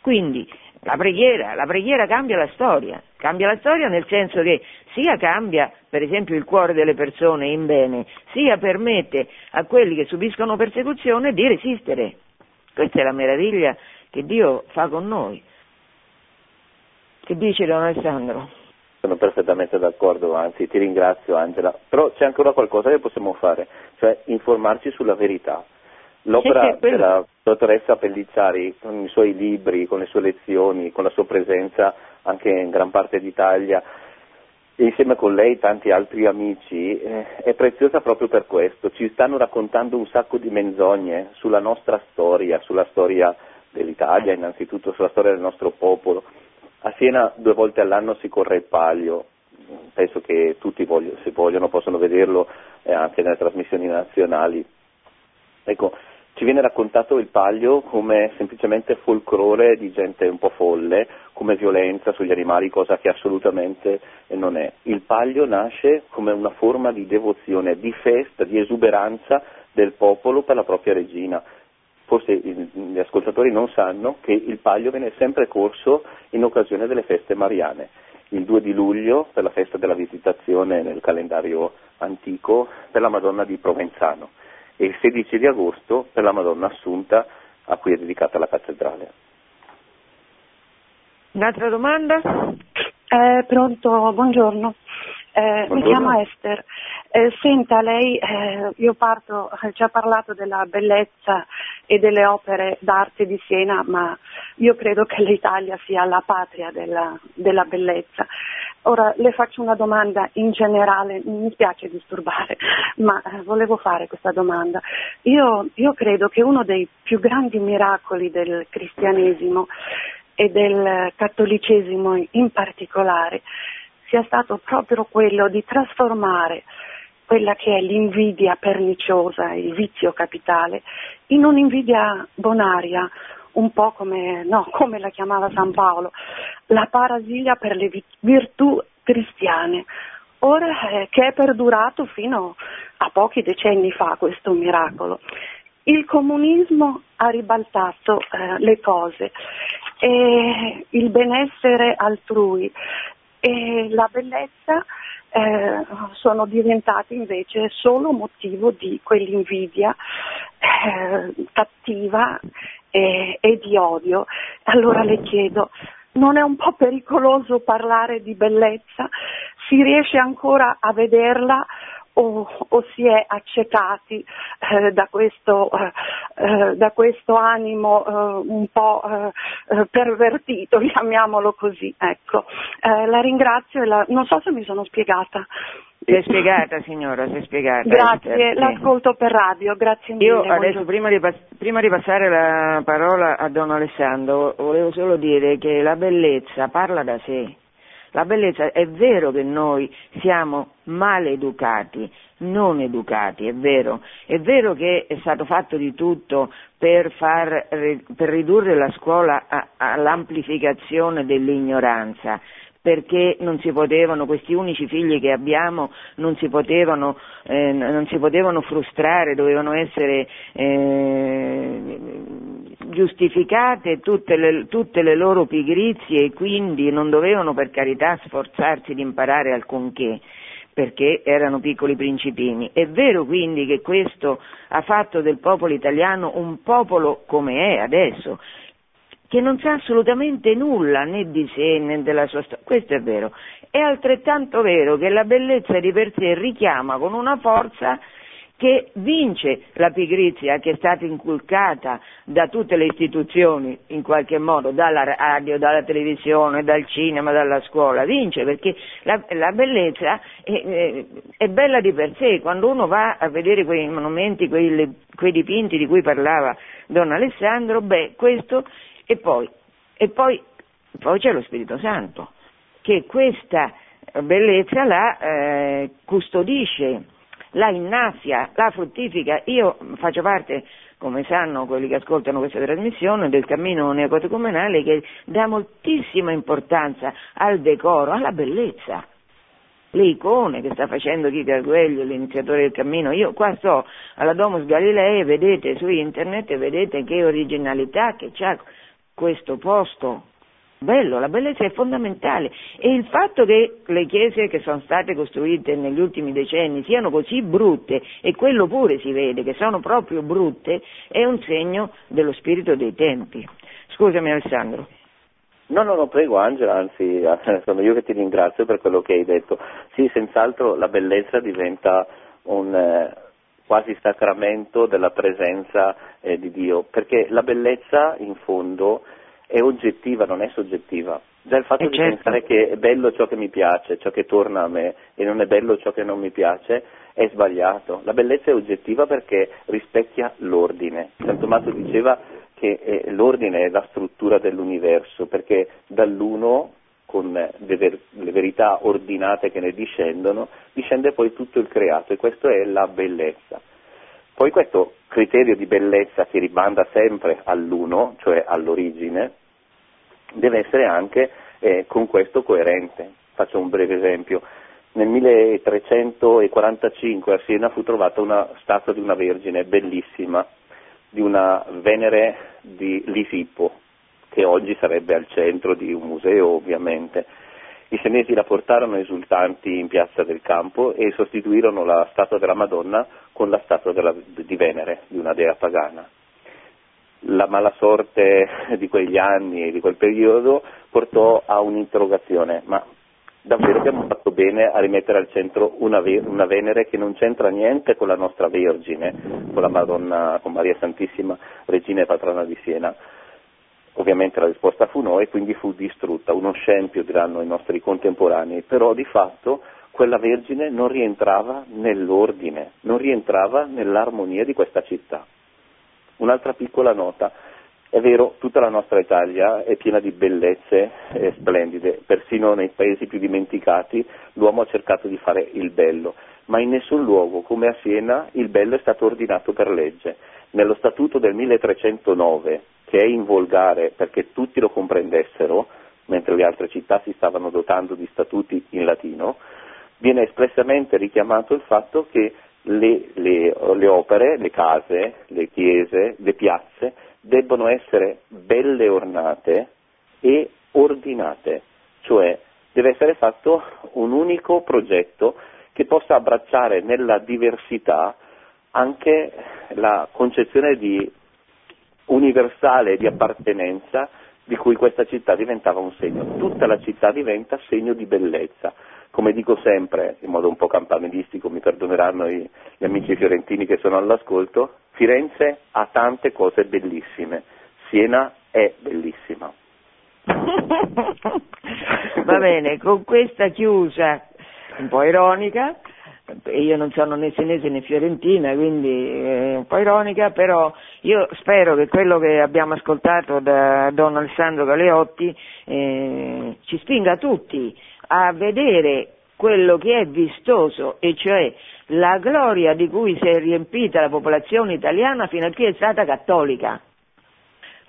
Quindi la preghiera, la preghiera cambia la storia, cambia la storia nel senso che sia cambia per esempio il cuore delle persone in bene, sia permette a quelli che subiscono persecuzione di resistere. Questa è la meraviglia che Dio fa con noi. Che dice Don Alessandro? Sono perfettamente d'accordo, anzi ti ringrazio Angela, però c'è ancora qualcosa che possiamo fare, cioè informarci sulla verità. L'opera della dottoressa Pellizzari, con i suoi libri, con le sue lezioni, con la sua presenza anche in gran parte d'Italia, e insieme con lei tanti altri amici, eh, è preziosa proprio per questo. Ci stanno raccontando un sacco di menzogne sulla nostra storia, sulla storia dell'Italia, innanzitutto sulla storia del nostro popolo. A Siena due volte all'anno si corre il palio, penso che tutti voglio- se vogliono possono vederlo eh, anche nelle trasmissioni nazionali. Ecco, ci viene raccontato il palio come semplicemente folklore di gente un po' folle, come violenza sugli animali, cosa che assolutamente non è. Il palio nasce come una forma di devozione, di festa, di esuberanza del popolo per la propria regina. Forse gli ascoltatori non sanno che il palio viene sempre corso in occasione delle feste mariane. Il 2 di luglio per la festa della visitazione nel calendario antico per la Madonna di Provenzano e il 16 di agosto per la Madonna Assunta a cui è dedicata la cattedrale. Un'altra domanda? Eh, pronto, buongiorno. Eh, Mi chiamo Esther. Eh, senta, lei, eh, io parto, eh, ci ha parlato della bellezza e delle opere d'arte di Siena, ma io credo che l'Italia sia la patria della, della bellezza. Ora le faccio una domanda in generale, mi spiace disturbare, ma eh, volevo fare questa domanda. Io, io credo che uno dei più grandi miracoli del cristianesimo e del cattolicesimo in particolare sia stato proprio quello di trasformare quella che è l'invidia perniciosa, il vizio capitale, in un'invidia bonaria, un po' come, no, come la chiamava San Paolo, la parasilia per le vi- virtù cristiane. Ora eh, che è perdurato fino a pochi decenni fa questo miracolo. il comunismo ha ribaltato eh, le cose, e il benessere altrui e la bellezza eh, sono diventati invece solo motivo di quell'invidia eh, cattiva e, e di odio. Allora le chiedo, non è un po' pericoloso parlare di bellezza? Si riesce ancora a vederla o, o si è accecati eh, da, questo, eh, eh da, questo, animo eh, un po' eh, pervertito, chiamiamolo così. Ecco. la ringrazio e la, non so se mi sono spiegata. Si è spiegata signora, si è spiegata. Grazie, l'ascolto per radio, grazie mille. Io adesso prima di, prima di, passare la parola a Don Alessandro volevo solo dire che la bellezza parla da sé. La bellezza è vero che noi siamo maleducati, non educati, è vero. È vero che è stato fatto di tutto per, far, per ridurre la scuola all'amplificazione dell'ignoranza, perché non si potevano, questi unici figli che abbiamo non si potevano, eh, non si potevano frustrare, dovevano essere eh, giustificate tutte le, tutte le, loro pigrizie e quindi non dovevano per carità sforzarsi di imparare alcunché perché erano piccoli principini. È vero quindi che questo ha fatto del popolo italiano un popolo come è adesso, che non sa assolutamente nulla né di sé né della sua storia. Questo è vero. È altrettanto vero che la bellezza di per sé richiama con una forza che vince la pigrizia che è stata inculcata da tutte le istituzioni, in qualche modo, dalla radio, dalla televisione, dal cinema, dalla scuola, vince perché la, la bellezza è, è, è, bella di per sé, quando uno va a vedere quei monumenti, quei, quei dipinti di cui parlava Don Alessandro, beh, questo e poi, e poi, poi c'è lo Spirito Santo, che questa bellezza la eh, custodisce, la innaffia, la fruttifica. Io faccio parte, come sanno quelli che ascoltano questa trasmissione, del cammino neocatecumenale che dà moltissima importanza al decoro, alla bellezza. Le icone che sta facendo Chico Arguello, l'iniziatore del cammino, io qua sto alla Domus Galilei, vedete su internet, vedete che originalità che c'ha questo posto bello, la bellezza è fondamentale e il fatto che le chiese che sono state costruite negli ultimi decenni siano così brutte e quello pure si vede che sono proprio brutte è un segno dello spirito dei tempi. Scusami Alessandro. No, no, no, prego Angela, anzi sono io che ti ringrazio per quello che hai detto. Sì, senz'altro la bellezza diventa un, eh, quasi sacramento della presenza eh, di Dio, perché la bellezza in fondo è oggettiva, non è soggettiva. Già il fatto eh di certo. pensare che è bello ciò che mi piace, ciò che torna a me e non è bello ciò che non mi piace è sbagliato. La bellezza è oggettiva perché rispecchia l'ordine. San Tommaso diceva che eh, l'ordine è la struttura dell'universo, perché dall'uno con le, ver- le, verità ordinate che ne discendono, discende poi tutto il creato e questa è la bellezza. Poi questo criterio di bellezza che rimanda sempre all'uno, cioè all'origine, deve essere anche eh, con questo coerente. Faccio un breve esempio. Nel 1345 a Siena fu trovata una statua di una vergine bellissima, di una Venere di Lisippo, che oggi sarebbe al centro di un museo ovviamente. I senesi la portarono esultanti in piazza del campo e sostituirono la statua della Madonna con la statua della, di Venere, di una dea pagana. La mala sorte di quegli anni e di quel periodo portò a un'interrogazione, ma davvero abbiamo fatto bene a rimettere al centro una, una, Venere che non c'entra niente con la nostra Vergine, con la Madonna, con Maria Santissima, Regina e Patrona di Siena. Ovviamente la risposta fu no e quindi fu distrutta, uno scempio diranno i nostri contemporanei, però di fatto quella Vergine non rientrava nell'ordine, non rientrava nell'armonia di questa città. Un'altra piccola nota, è vero, tutta la nostra Italia è piena di bellezze eh, splendide, persino nei paesi più dimenticati l'uomo ha cercato di fare il bello, ma in nessun luogo, come a Siena, il bello è stato ordinato per legge. Nello statuto del 1309, che è in volgare perché tutti lo comprendessero, mentre le altre città si stavano dotando di statuti in latino, viene espressamente richiamato il fatto che le, le, le opere, le case, le chiese, le piazze debbono essere belle ornate e ordinate, cioè deve essere fatto un unico progetto che possa abbracciare nella diversità anche la concezione di universale di appartenenza di cui questa città diventava un segno. Tutta la città diventa segno di bellezza. Come dico sempre, in modo un po' campanilistico, mi perdoneranno gli amici fiorentini che sono all'ascolto, Firenze ha tante cose bellissime, Siena è bellissima. Va bene, con questa chiusa un po' ironica, io non sono né senese né fiorentina, quindi è un po' ironica, però io spero che quello che abbiamo ascoltato da Don Alessandro Galeotti eh, ci spinga tutti a vedere quello che è vistoso, e cioè la gloria di cui si è riempita la popolazione italiana fino a che è stata cattolica.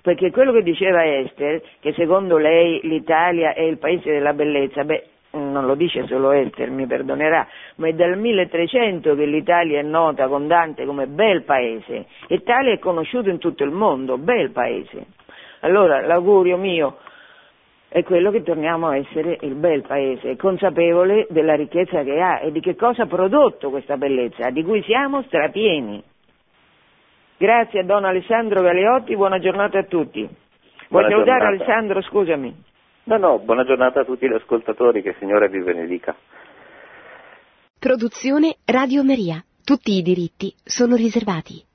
Perché quello che diceva Esther, che secondo lei l'Italia è il paese della bellezza, beh, non lo dice solo Esther, mi perdonerà, ma è dal 1300 che l'Italia è nota con Dante come bel paese e tale è conosciuto in tutto il mondo, bel paese. Allora l'augurio mio è quello che torniamo a essere il bel paese, consapevole della ricchezza che ha e di che cosa ha prodotto questa bellezza, di cui siamo strapieni. Grazie a Don Alessandro Galeotti, buona giornata a tutti. Vuoi salutare Alessandro, scusami. No, no, buona giornata a tutti gli ascoltatori, che il Signore vi benedica. Produzione Radio Maria. Tutti i diritti sono riservati.